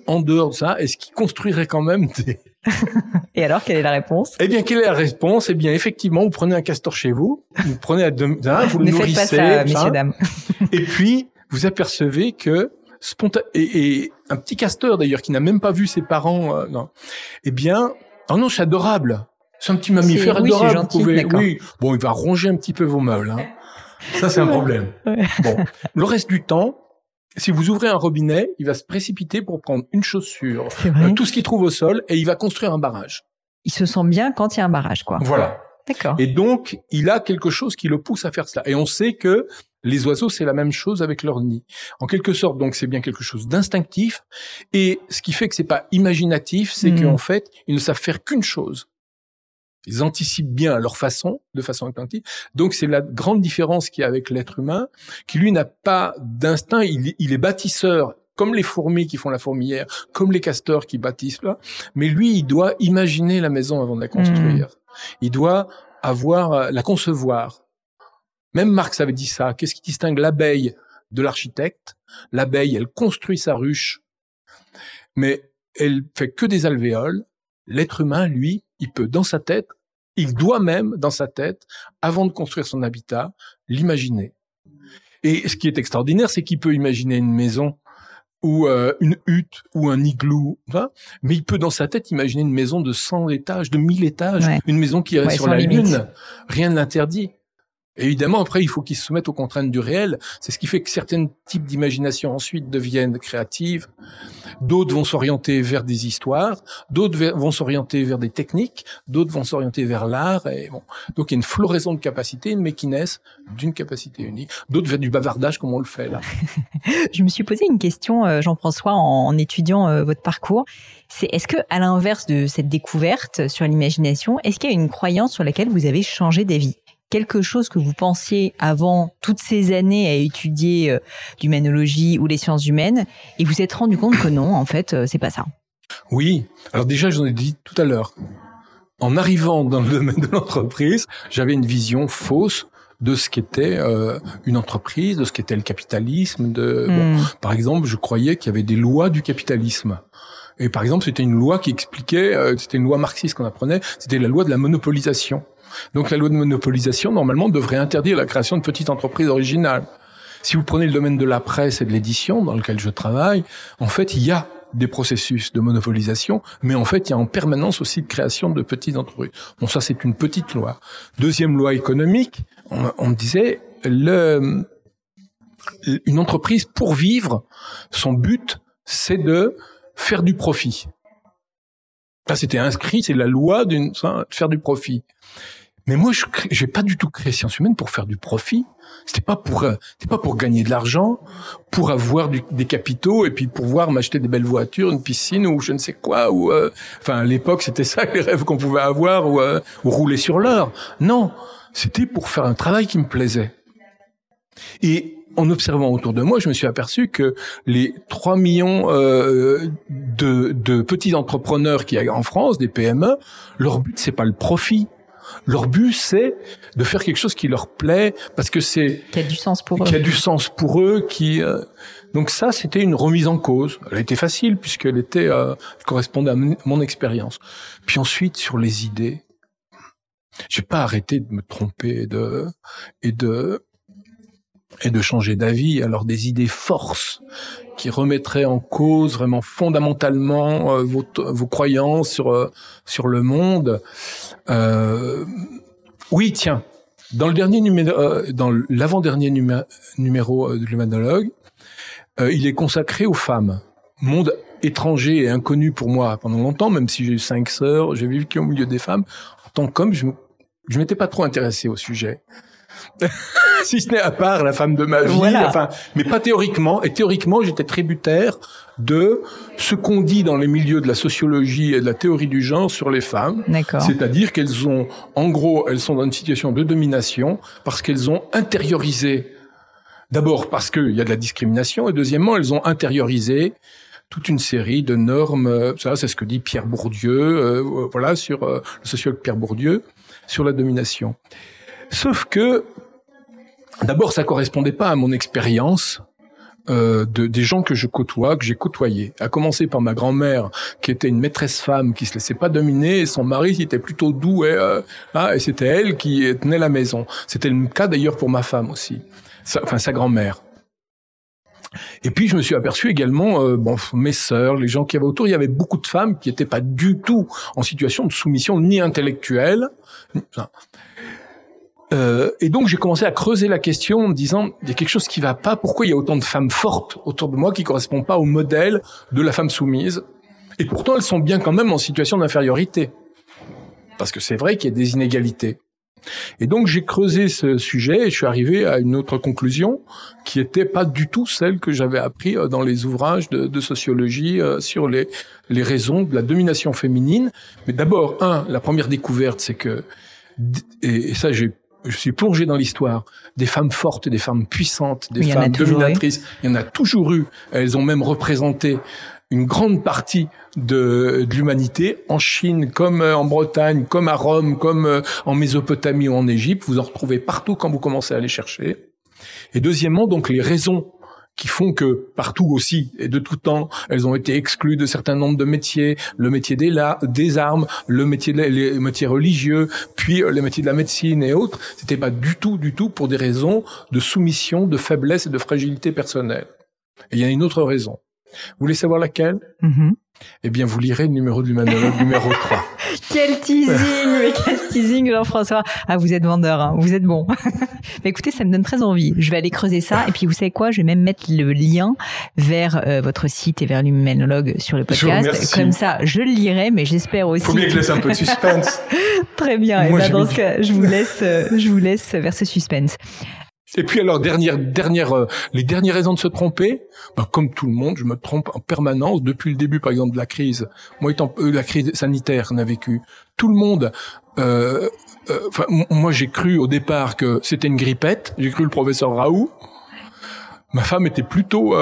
en dehors de ça est-ce qu'il construirait quand même des Et alors, quelle est la réponse? Eh bien, quelle est la réponse? Eh bien, effectivement, vous prenez un castor chez vous, vous prenez à deux, vous le ne nourrissez, faites pas ça, messieurs dames. et puis vous apercevez que spontan et, un petit casteur d'ailleurs qui n'a même pas vu ses parents, euh, non. eh bien, oh non, c'est adorable. C'est un petit mammifère oui, adorable. Gentil, vous pouvez, oui, bon, il va ronger un petit peu vos meubles. Hein. Ça, c'est un problème. Bon, le reste du temps, si vous ouvrez un robinet, il va se précipiter pour prendre une chaussure, euh, tout ce qu'il trouve au sol, et il va construire un barrage. Il se sent bien quand il y a un barrage, quoi. Voilà. D'accord. Et donc, il a quelque chose qui le pousse à faire cela. Et on sait que les oiseaux, c'est la même chose avec leur nid. En quelque sorte, donc, c'est bien quelque chose d'instinctif. Et ce qui fait que c'est pas imaginatif, c'est mmh. qu'en fait, ils ne savent faire qu'une chose. Ils anticipent bien à leur façon, de façon instinctive. Donc, c'est la grande différence qu'il y a avec l'être humain, qui lui n'a pas d'instinct. Il, il est bâtisseur comme les fourmis qui font la fourmilière, comme les castors qui bâtissent là. Mais lui, il doit imaginer la maison avant de la construire. Mmh. Il doit avoir, euh, la concevoir. Même Marx avait dit ça. Qu'est-ce qui distingue l'abeille de l'architecte? L'abeille, elle construit sa ruche, mais elle fait que des alvéoles. L'être humain, lui, il peut dans sa tête, il doit même dans sa tête, avant de construire son habitat, l'imaginer. Et ce qui est extraordinaire, c'est qu'il peut imaginer une maison ou euh, une hutte ou un igloo, mais il peut dans sa tête imaginer une maison de 100 étages, de 1000 étages, une maison qui est sur la lune. Rien ne l'interdit. Évidemment, après, il faut qu'ils se soumettent aux contraintes du réel. C'est ce qui fait que certains types d'imagination ensuite deviennent créatives. D'autres vont s'orienter vers des histoires. D'autres vont s'orienter vers des techniques. D'autres vont s'orienter vers l'art. Et bon, donc il y a une floraison de capacités, mais qui naissent d'une capacité unique. D'autres vers du bavardage, comme on le fait là. Je me suis posé une question, euh, Jean-François, en, étudiant euh, votre parcours. C'est est-ce que, à l'inverse de cette découverte sur l'imagination, est-ce qu'il y a une croyance sur laquelle vous avez changé d'avis? Quelque chose que vous pensiez avant toutes ces années à étudier euh, l'humanologie ou les sciences humaines et vous êtes rendu compte que non, en fait, euh, c'est pas ça. Oui. Alors déjà, je vous ai dit tout à l'heure, en arrivant dans le domaine de l'entreprise, j'avais une vision fausse de ce qu'était euh, une entreprise, de ce qu'était le capitalisme. De, bon, hmm. par exemple, je croyais qu'il y avait des lois du capitalisme Et par exemple, c'était une loi qui expliquait, euh, c'était une loi marxiste qu'on apprenait, c'était la loi de la monopolisation. Donc la loi de monopolisation, normalement, devrait interdire la création de petites entreprises originales. Si vous prenez le domaine de la presse et de l'édition, dans lequel je travaille, en fait, il y a des processus de monopolisation, mais en fait, il y a en permanence aussi de création de petites entreprises. Bon, ça, c'est une petite loi. Deuxième loi économique, on, disait, une entreprise, pour vivre, son but, c'est de faire du profit. Ça, c'était inscrit, c'est la loi de faire du profit. Mais moi, je j'ai pas du tout créé Sciences Humaines pour faire du profit. C'était pas pour, euh, c'était pas pour gagner de l'argent, pour avoir des capitaux et puis pouvoir m'acheter des belles voitures, une piscine ou je ne sais quoi. Ou, euh, enfin, à l'époque, c'était ça les rêves qu'on pouvait avoir ou, euh, ou rouler sur l'or. Non, c'était pour faire un travail qui me plaisait. Et en observant autour de moi, je me suis aperçu que les 3 millions euh, de, de, petits entrepreneurs qu'il y a en France, des PME, leur but c'est pas le profit. Leur but c'est de faire quelque chose qui leur plaît parce que c'est qui a du sens pour eux. Qui a du sens pour eux. Qui euh, donc ça c'était une remise en cause. Elle était facile puisqu'elle était euh, correspondait à mon expérience. Puis ensuite sur les idées, j'ai pas arrêté de me tromper de et de et de changer d'avis. Alors des idées forces qui remettraient en cause vraiment fondamentalement euh, vos, vos, croyances sur euh, sur le monde. Euh, oui, tiens, dans le dernier numéro, euh, dans l'avant-dernier numéro de l'humanologue, il est consacré aux femmes. Monde étranger et inconnu pour moi pendant longtemps, même si j'ai eu cinq sœurs, j'ai vécu au milieu des femmes. En tant qu'homme, je, je m'étais pas trop intéressé au sujet. si ce n'est à part la femme de ma vie, enfin, mais pas théoriquement. Et théoriquement, j'étais tributaire de ce qu'on dit dans les milieux de la sociologie et de la théorie du genre sur les femmes. C'est-à-dire qu'elles ont, en gros, elles sont dans une situation de domination parce qu'elles ont intériorisé, d'abord parce qu'il y a de la discrimination, et deuxièmement, elles ont intériorisé toute une série de normes. Ça, c'est ce que dit Pierre Bourdieu, euh, voilà, sur euh, le sociologue Pierre Bourdieu, sur la domination. Sauf que D'abord, ça correspondait pas à mon expérience euh, de, des gens que je côtoie, que j'ai côtoyés. À commencer par ma grand-mère, qui était une maîtresse femme, qui se laissait pas dominer, et son mari qui était plutôt doux, et, euh, ah, et c'était elle qui tenait la maison. C'était le cas d'ailleurs pour ma femme aussi, enfin sa grand-mère. Et puis je me suis aperçu également, euh, bon, mes sœurs, les gens qui avaient autour, il y avait beaucoup de femmes qui n'étaient pas du tout en situation de soumission ni intellectuelle. Euh, et donc j'ai commencé à creuser la question en me disant il y a quelque chose qui va pas. Pourquoi il y a autant de femmes fortes autour de moi qui correspondent pas au modèle de la femme soumise? Et pourtant elles sont bien quand même en situation d'infériorité, parce que c'est vrai qu'il y a des inégalités. Et donc j'ai creusé ce sujet et je suis arrivé à une autre conclusion qui était pas du tout celle que j'avais appris euh, dans les ouvrages de, de sociologie euh, sur les, les raisons de la domination féminine. Mais d'abord, un, la première découverte, c'est que et ça j'ai je suis plongé dans l'histoire des femmes fortes, des femmes puissantes, des femmes dominatrices. Il y en a toujours eu. Elles ont même représenté une grande partie de, de l'humanité en Chine, comme euh, en Bretagne, comme à Rome, comme euh, en Mésopotamie ou en Égypte. Vous en retrouvez partout quand vous commencez à les chercher. Et deuxièmement, donc les raisons qui font que partout aussi et de tout temps, elles ont été exclues de certains nombres de métiers, le métier des, la, des armes, le métier les métiers religieux, puis euh, les métiers de la médecine et autres. C'était pas du tout, du tout pour des raisons de soumission, de faiblesse et de fragilité personnelle. Et il y a une autre raison. Vous voulez savoir laquelle? Mm-hmm. Eh bien, vous lirez le numéro du manuel numéro 3. Quel teasing, mais quel teasing, Jean-François. Ah, vous êtes vendeur, hein, vous êtes bon. mais écoutez, ça me donne très envie. Je vais aller creuser ça. Et puis, vous savez quoi? Je vais même mettre le lien vers euh, votre site et vers l'humanologue sur le podcast. Comme ça, je le lirai, mais j'espère aussi. Faut bien que laisse un peu de suspense. très bien. et ben, dans ce cas, je vous laisse, euh, je vous laisse vers ce suspense. Et puis alors dernière dernière euh, les dernières raisons de se tromper, bah, comme tout le monde, je me trompe en permanence depuis le début par exemple de la crise. Moi étant euh, la crise sanitaire qu'on a vécu, tout le monde euh, euh moi j'ai cru au départ que c'était une grippette, j'ai cru le professeur Raoult. Ma femme était plutôt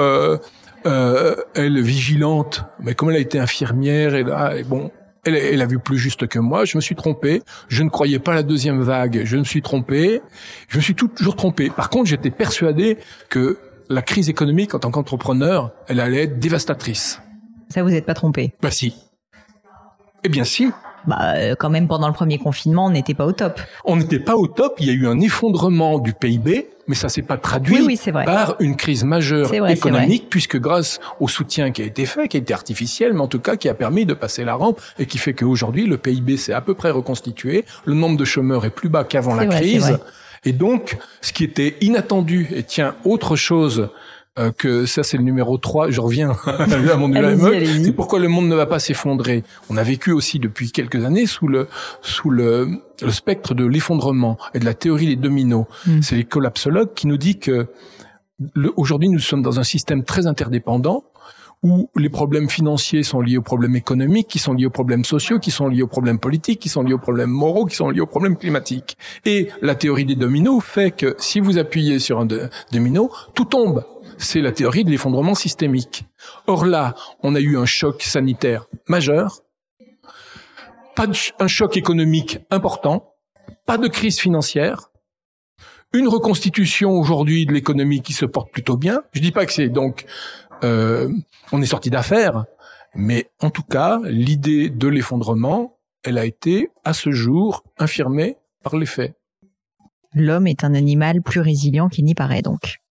elle vigilante, mais comme elle a été infirmière et là et bon, elle, elle, a vu plus juste que moi. Je me suis trompé. Je ne croyais pas la deuxième vague. Je me suis trompé. Je me suis toujours trompé. Par contre, j'étais persuadé que la crise économique en tant qu'entrepreneur, elle allait être dévastatrice. Ça, vous n'êtes pas trompé Bah si. Eh bien si. Bah, euh, quand même, pendant le premier confinement, on n'était pas au top. On n'était pas au top. Il y a eu un effondrement du PIB, mais ça s'est pas traduit Oui, oui, c'est vrai. par une crise majeure vrai, économique, puisque grâce au soutien qui a été fait, qui a été artificiel, mais en tout cas qui a permis de passer la rampe et qui fait qu'aujourd'hui le PIB s'est à peu près reconstitué, le nombre de chômeurs est plus bas qu'avant la vrai, crise, et donc ce qui était inattendu, et tiens, autre chose euh, que ça c'est le numéro 3, je reviens à mon UAME, c'est pourquoi le monde ne va pas s'effondrer. On a vécu aussi depuis quelques années sous le sous le, le spectre de l'effondrement et de la théorie des dominos. Mm. C'est les collapsologues qui nous dit que aujourd'hui nous sommes dans un système très interdépendant où les problèmes financiers sont liés aux problèmes économiques, qui sont liés aux problèmes sociaux, qui sont liés aux problèmes politiques, qui sont liés aux problèmes moraux, qui sont liés aux problèmes climatiques. Et la théorie des dominos fait que si vous appuyez sur un de- domino, tout tombe. C'est la théorie de l'effondrement systémique. Or là, on a eu un choc sanitaire majeur, pas un choc économique important, pas de crise financière, une reconstitution aujourd'hui de l'économie qui se porte plutôt bien. Je dis pas que c'est donc euh, on est sorti d'affaires, mais en tout cas, l'idée de l'effondrement, elle a été à ce jour infirmée par les faits. L'homme est un animal plus résilient qu'il n'y paraît, donc.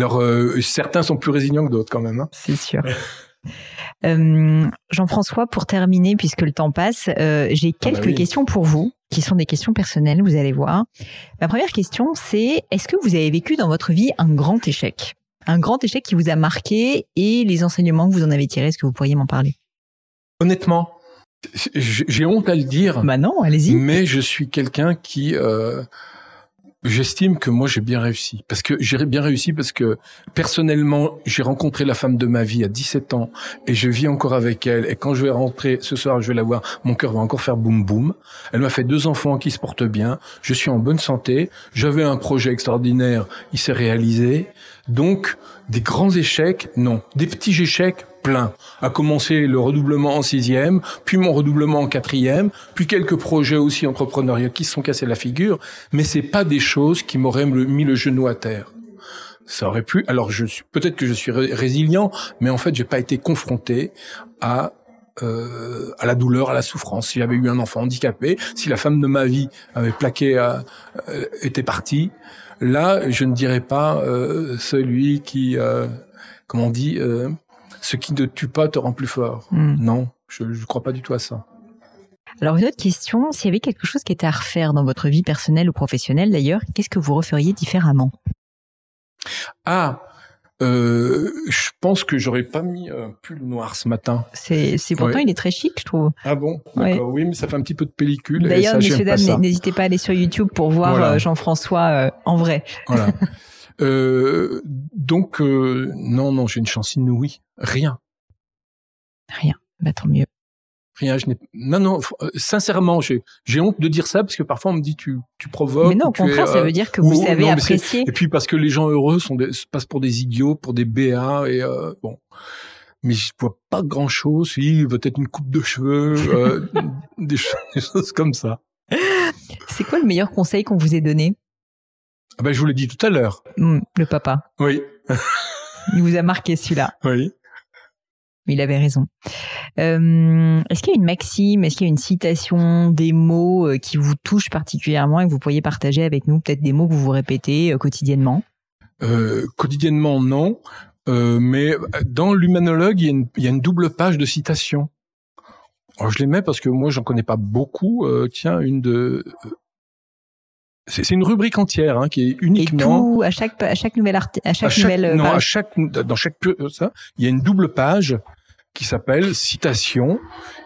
Alors euh, certains sont plus résilients que d'autres quand même. hein. C'est sûr. Euh, Jean-François, pour terminer, puisque le temps passe, euh, j'ai Ah bah quelques oui. questions pour vous, qui sont des questions personnelles, vous allez voir. Ma première question, c'est est-ce que vous avez vécu dans votre vie un grand échec? Un grand échec qui vous a marqué et les enseignements que vous en avez tirés, est-ce que vous pourriez m'en parler? Honnêtement, j'ai j'ai honte à le dire, Bah non, allez-y. mais je suis quelqu'un qui euh, J'estime que moi j'ai bien réussi. Parce que j'ai bien réussi parce que personnellement j'ai rencontré la femme de ma vie à 17 ans et je vis encore avec elle. Et quand je vais rentrer ce soir je vais la voir. Mon cœur va encore faire boum boum. Elle m'a fait deux enfants qui se portent bien. Je suis en bonne santé. J'avais un projet extraordinaire. Il s'est réalisé. Donc des grands échecs non. Des petits échecs plein. À commencer le redoublement en sixième, puis mon redoublement en quatrième, puis quelques projets aussi entrepreneuriaux qui se sont cassés la figure, mais c'est pas des choses qui m'auraient mis le genou à terre. Ça aurait pu. Alors je suis peut-être que je suis ré- résilient, mais en fait j'ai pas été confronté à euh, à la douleur, à la souffrance. Si j'avais eu un enfant handicapé, si la femme de ma vie avait plaqué, euh, euh, était partie, là je ne dirais pas euh, celui qui, euh, comment on dit, euh, ce qui ne tue pas te rend plus fort. Hmm. Non, je ne crois pas du tout à ça. Alors une autre question, s'il y avait quelque chose qui était à refaire dans votre vie personnelle ou professionnelle d'ailleurs, qu'est-ce que vous referiez différemment? Ah, euh, je pense que j'aurais pas mis un pull noir ce matin. C'est c'est pourtant Ouais. il est très chic, je trouve. Ah bon? Ouais. Oui, mais ça fait un petit peu de pellicule. D'ailleurs, messieurs dames, n'hésitez pas à aller sur YouTube pour voir Voilà. euh, Jean-François euh, en vrai. Voilà. euh, donc euh, non, non, j'ai une chance inouïe. Rien, Rien. Bah tant mieux. rien. Je n'ai. Non, non. euh, sincèrement, j'ai j'ai honte de dire ça parce que parfois on me dit tu tu provoques. Mais non, au es, contraire, ça euh, veut dire que ou- vous ou- savez non, apprécier. Et puis parce que les gens heureux sont des, se passent pour des idiots, pour des BA et euh, bon. Mais je vois pas grand chose. Si peut-être une coupe de cheveux, euh, des, ch- des choses comme ça. C'est quoi le meilleur conseil qu'on vous ait donné? Ah ben je vous l'ai dit tout à l'heure. Hmm, Le papa. Oui, Il vous a marqué celui-là. oui. Il avait raison. Euh, est-ce qu'il y a une maxime, est-ce qu'il y a une citation, des mots euh, qui vous touchent particulièrement et que vous pourriez partager avec nous? Peut-être des mots que vous vous répétez euh, quotidiennement? Euh, quotidiennement, non. Euh, mais dans l'humanologue, il y, a une, il y a une double page de citations. Alors, je les mets parce que moi, j'en connais pas beaucoup. Tiens, une de... euh, C'est une rubrique entière hein, qui est Et uniquement... tout, à chaque, à chaque nouvelle, arti- à chaque, à chaque, nouvelle euh, non, à chaque, dans chaque, pu- ça, il y a une double page qui s'appelle citation.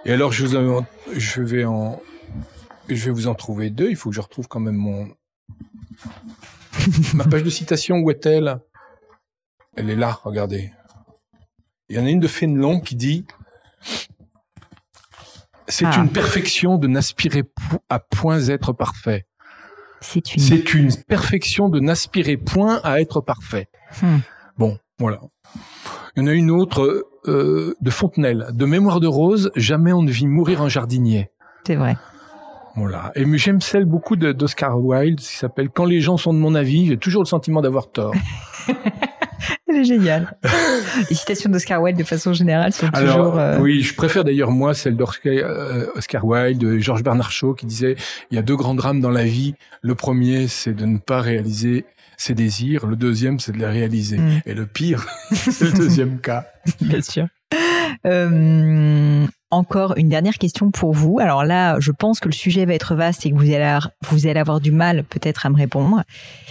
Et alors, je, vous en- je vais en, je vais vous en trouver deux. Il faut que je retrouve quand même mon, ma page de citation. Où est-elle? Elle est là, regardez. Il y en a une de Fénelon qui dit, c'est Ah. une perfection de n'aspirer à point être parfait. C'est une. C'est une perfection de n'aspirer point à être parfait. Hmm. Bon, voilà. Il y en a une autre euh, de Fontenelle, de Mémoire de Rose, jamais on ne vit mourir un jardinier. C'est vrai. Voilà. Et j'aime celle beaucoup d'Oscar Wilde, qui s'appelle Quand les gens sont de mon avis, j'ai toujours le sentiment d'avoir tort. C'est génial. Les citations d'Oscar Wilde de façon générale sont toujours. Euh, oui, je préfère d'ailleurs moi celle d'Oscar euh, Wilde, de Georges Bernard Shaw, qui disait il y a deux grands drames dans la vie. Le premier, c'est de ne pas réaliser ses désirs. Le deuxième, c'est de les réaliser. Mm. Et le pire, c'est le deuxième cas. Bien sûr. Euh, encore une dernière question pour vous. Alors là, je pense que le sujet va être vaste et que vous allez, vous allez avoir du mal peut-être à me répondre.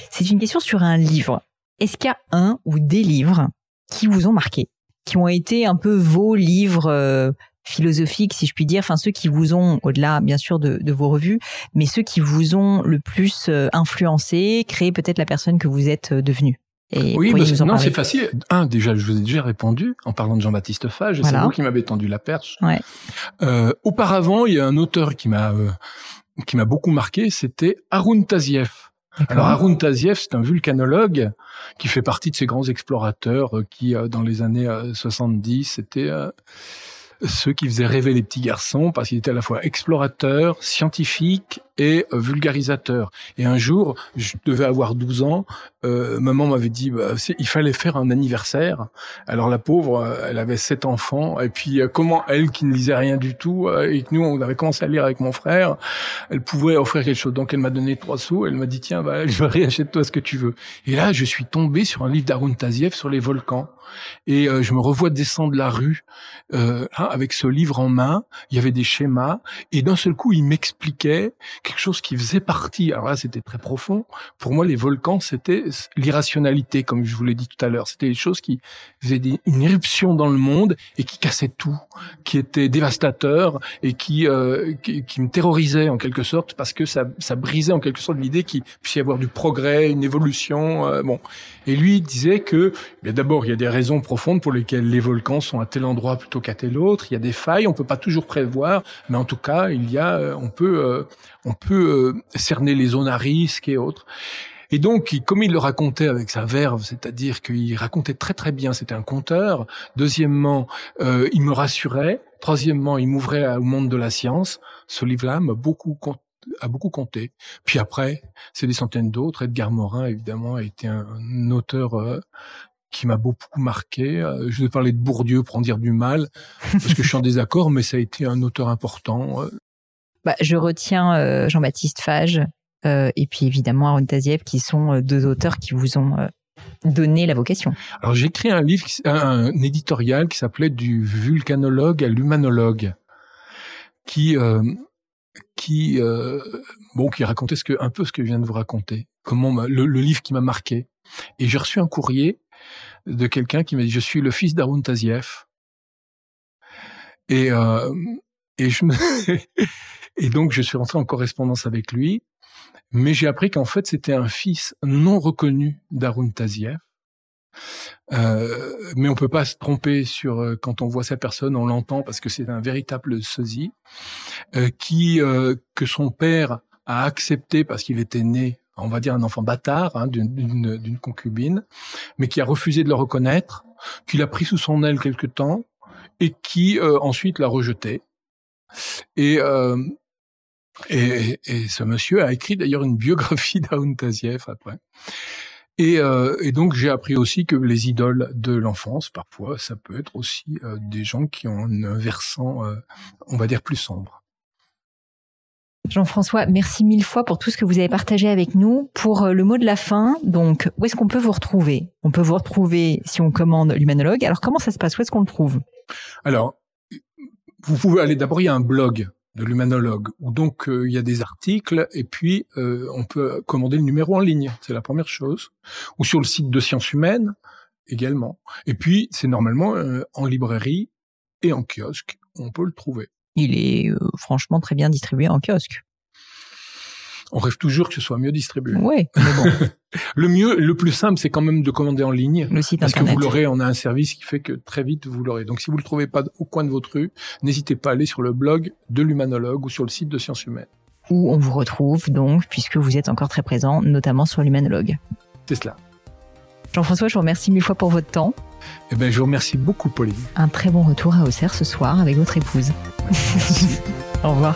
C'est une question sur un livre. Est-ce qu'il y a un ou des livres qui vous ont marqué, qui ont été un peu vos livres euh, philosophiques, si je puis dire, enfin ceux qui vous ont, au-delà bien sûr de, vos revues, mais ceux qui vous ont le plus euh, influencé, créé peut-être la personne que vous êtes euh, devenue? Oui, non, c'est facile. Un, déjà, je vous ai déjà répondu en parlant de Jean-Baptiste Fage. C'est vous qui m'avez tendu la perche. Ouais. Euh, auparavant, il y a un auteur qui m'a euh, qui m'a beaucoup marqué. C'était Arun Taziev. Alors Arun Taziev, c'est un vulcanologue qui fait partie de ces grands explorateurs euh, qui, dans les années 70, c'était ceux qui faisaient rêver les petits garçons parce qu'il était à la fois explorateur, scientifique et euh, vulgarisateur. Et un jour, je devais avoir 12 ans, euh, maman m'avait dit bah, il fallait faire un anniversaire. Alors la pauvre, euh, elle avait sept enfants et puis euh, comment elle qui ne lisait rien du tout et que nous on avait commencé à lire avec mon frère, elle pouvait offrir quelque chose. Donc elle m'a donné trois sous, elle m'a dit tiens bah je vais achète-toi ce que tu veux. Et là je suis tombé sur un livre d'Arun Taziev sur les volcans et je me revois descendre la rue hein, avec ce livre en main. Il y avait des schémas et d'un seul coup il m'expliquait quelque chose qui faisait partie. Alors là, c'était très profond. Pour moi, les volcans, c'était l'irrationalité, comme je vous l'ai dit tout à l'heure. C'était des choses qui faisaient une éruption dans le monde et qui cassaient tout, qui étaient dévastateurs et qui, euh, qui, me terrorisaient en quelque sorte parce que ça, ça brisait en quelque sorte l'idée qu'il puisse y avoir du progrès, une évolution. Euh, bon, et lui disait que, eh d'abord, il y a des raisons profondes pour lesquelles les volcans sont à tel endroit plutôt qu'à tel autre. Il y a des failles, on peut pas toujours prévoir, mais en tout cas, il y a, euh, on peut, on peut euh, cerner les zones à risque et autres. Et donc, comme il le racontait avec sa verve, c'est-à-dire qu'il racontait très très bien, c'était un conteur. Deuxièmement, euh, il me rassurait. Troisièmement, il m'ouvrait au monde de la science. Ce livre-là m'a beaucoup a beaucoup compté. Puis après, c'est des centaines d'autres. Edgar Morin, évidemment, a été un, auteur euh, qui m'a beaucoup marqué. je vais parler de Bourdieu pour en dire du mal, parce que je suis en désaccord, mais ça a été un auteur important bah, je retiens euh, Jean-Baptiste Fage euh, et puis évidemment Aaron Taziev, qui sont euh, deux auteurs qui vous ont donné la vocation. Alors j'ai écrit un livre, un, éditorial qui s'appelait du vulcanologue à l'humanologue, qui qui bon qui racontait ce que un peu ce que je viens de vous raconter, comment le, le livre qui m'a marqué. Et j'ai reçu un courrier de quelqu'un qui m'a dit je suis le fils d'Arun Taziev. Et et je me Et donc, je suis rentré en correspondance avec lui, mais j'ai appris qu'en fait, c'était un fils non reconnu d'Arun Taziev. Euh, mais on peut pas se tromper sur euh, quand on voit sa personne, on l'entend parce que c'est un véritable sosie euh, qui euh, que son père a accepté parce qu'il était né, on va dire un enfant bâtard hein, d'une concubine, mais qui a refusé de le reconnaître, qu'il a pris sous son aile quelque temps et qui euh, ensuite l'a rejeté. Et et, et, ce monsieur a écrit d'ailleurs une biographie d'Aoun Taziev après. Et, euh, et donc j'ai appris aussi que les idoles de l'enfance, parfois, ça peut être aussi euh, des gens qui ont un versant, euh, on va dire, plus sombre. Jean-François, merci mille fois pour tout ce que vous avez partagé avec nous. Pour euh, le mot de la fin, donc, où est-ce qu'on peut vous retrouver? On peut vous retrouver si on commande l'humanologue. Alors, comment ça se passe? Où est-ce qu'on le trouve? Alors, vous pouvez aller d'abord, il y a un blog de l'humanologue, où donc euh, il y a des articles et puis euh, on peut commander le numéro en ligne, c'est la première chose, ou sur le site de Sciences Humaines également. Et puis c'est normalement euh, en librairie et en kiosque, on peut le trouver. Il est franchement très bien distribué en kiosque on rêve toujours que ce soit mieux distribué. Oui, bon. le mieux, le plus simple, c'est quand même de commander en ligne. Le site parce que vous l'aurez, on a un service qui fait que très vite vous l'aurez. Donc si vous le trouvez pas au coin de votre rue, n'hésitez pas à aller sur le blog de l'humanologue ou sur le site de Sciences Humaines. Où on vous retrouve donc, puisque vous êtes encore très présent, notamment sur l'humanologue. C'est cela. Jean-François, je vous remercie mille fois pour votre temps. Eh ben, je vous remercie beaucoup, Pauline. Un très bon retour à Auxerre ce soir avec votre épouse. Au revoir.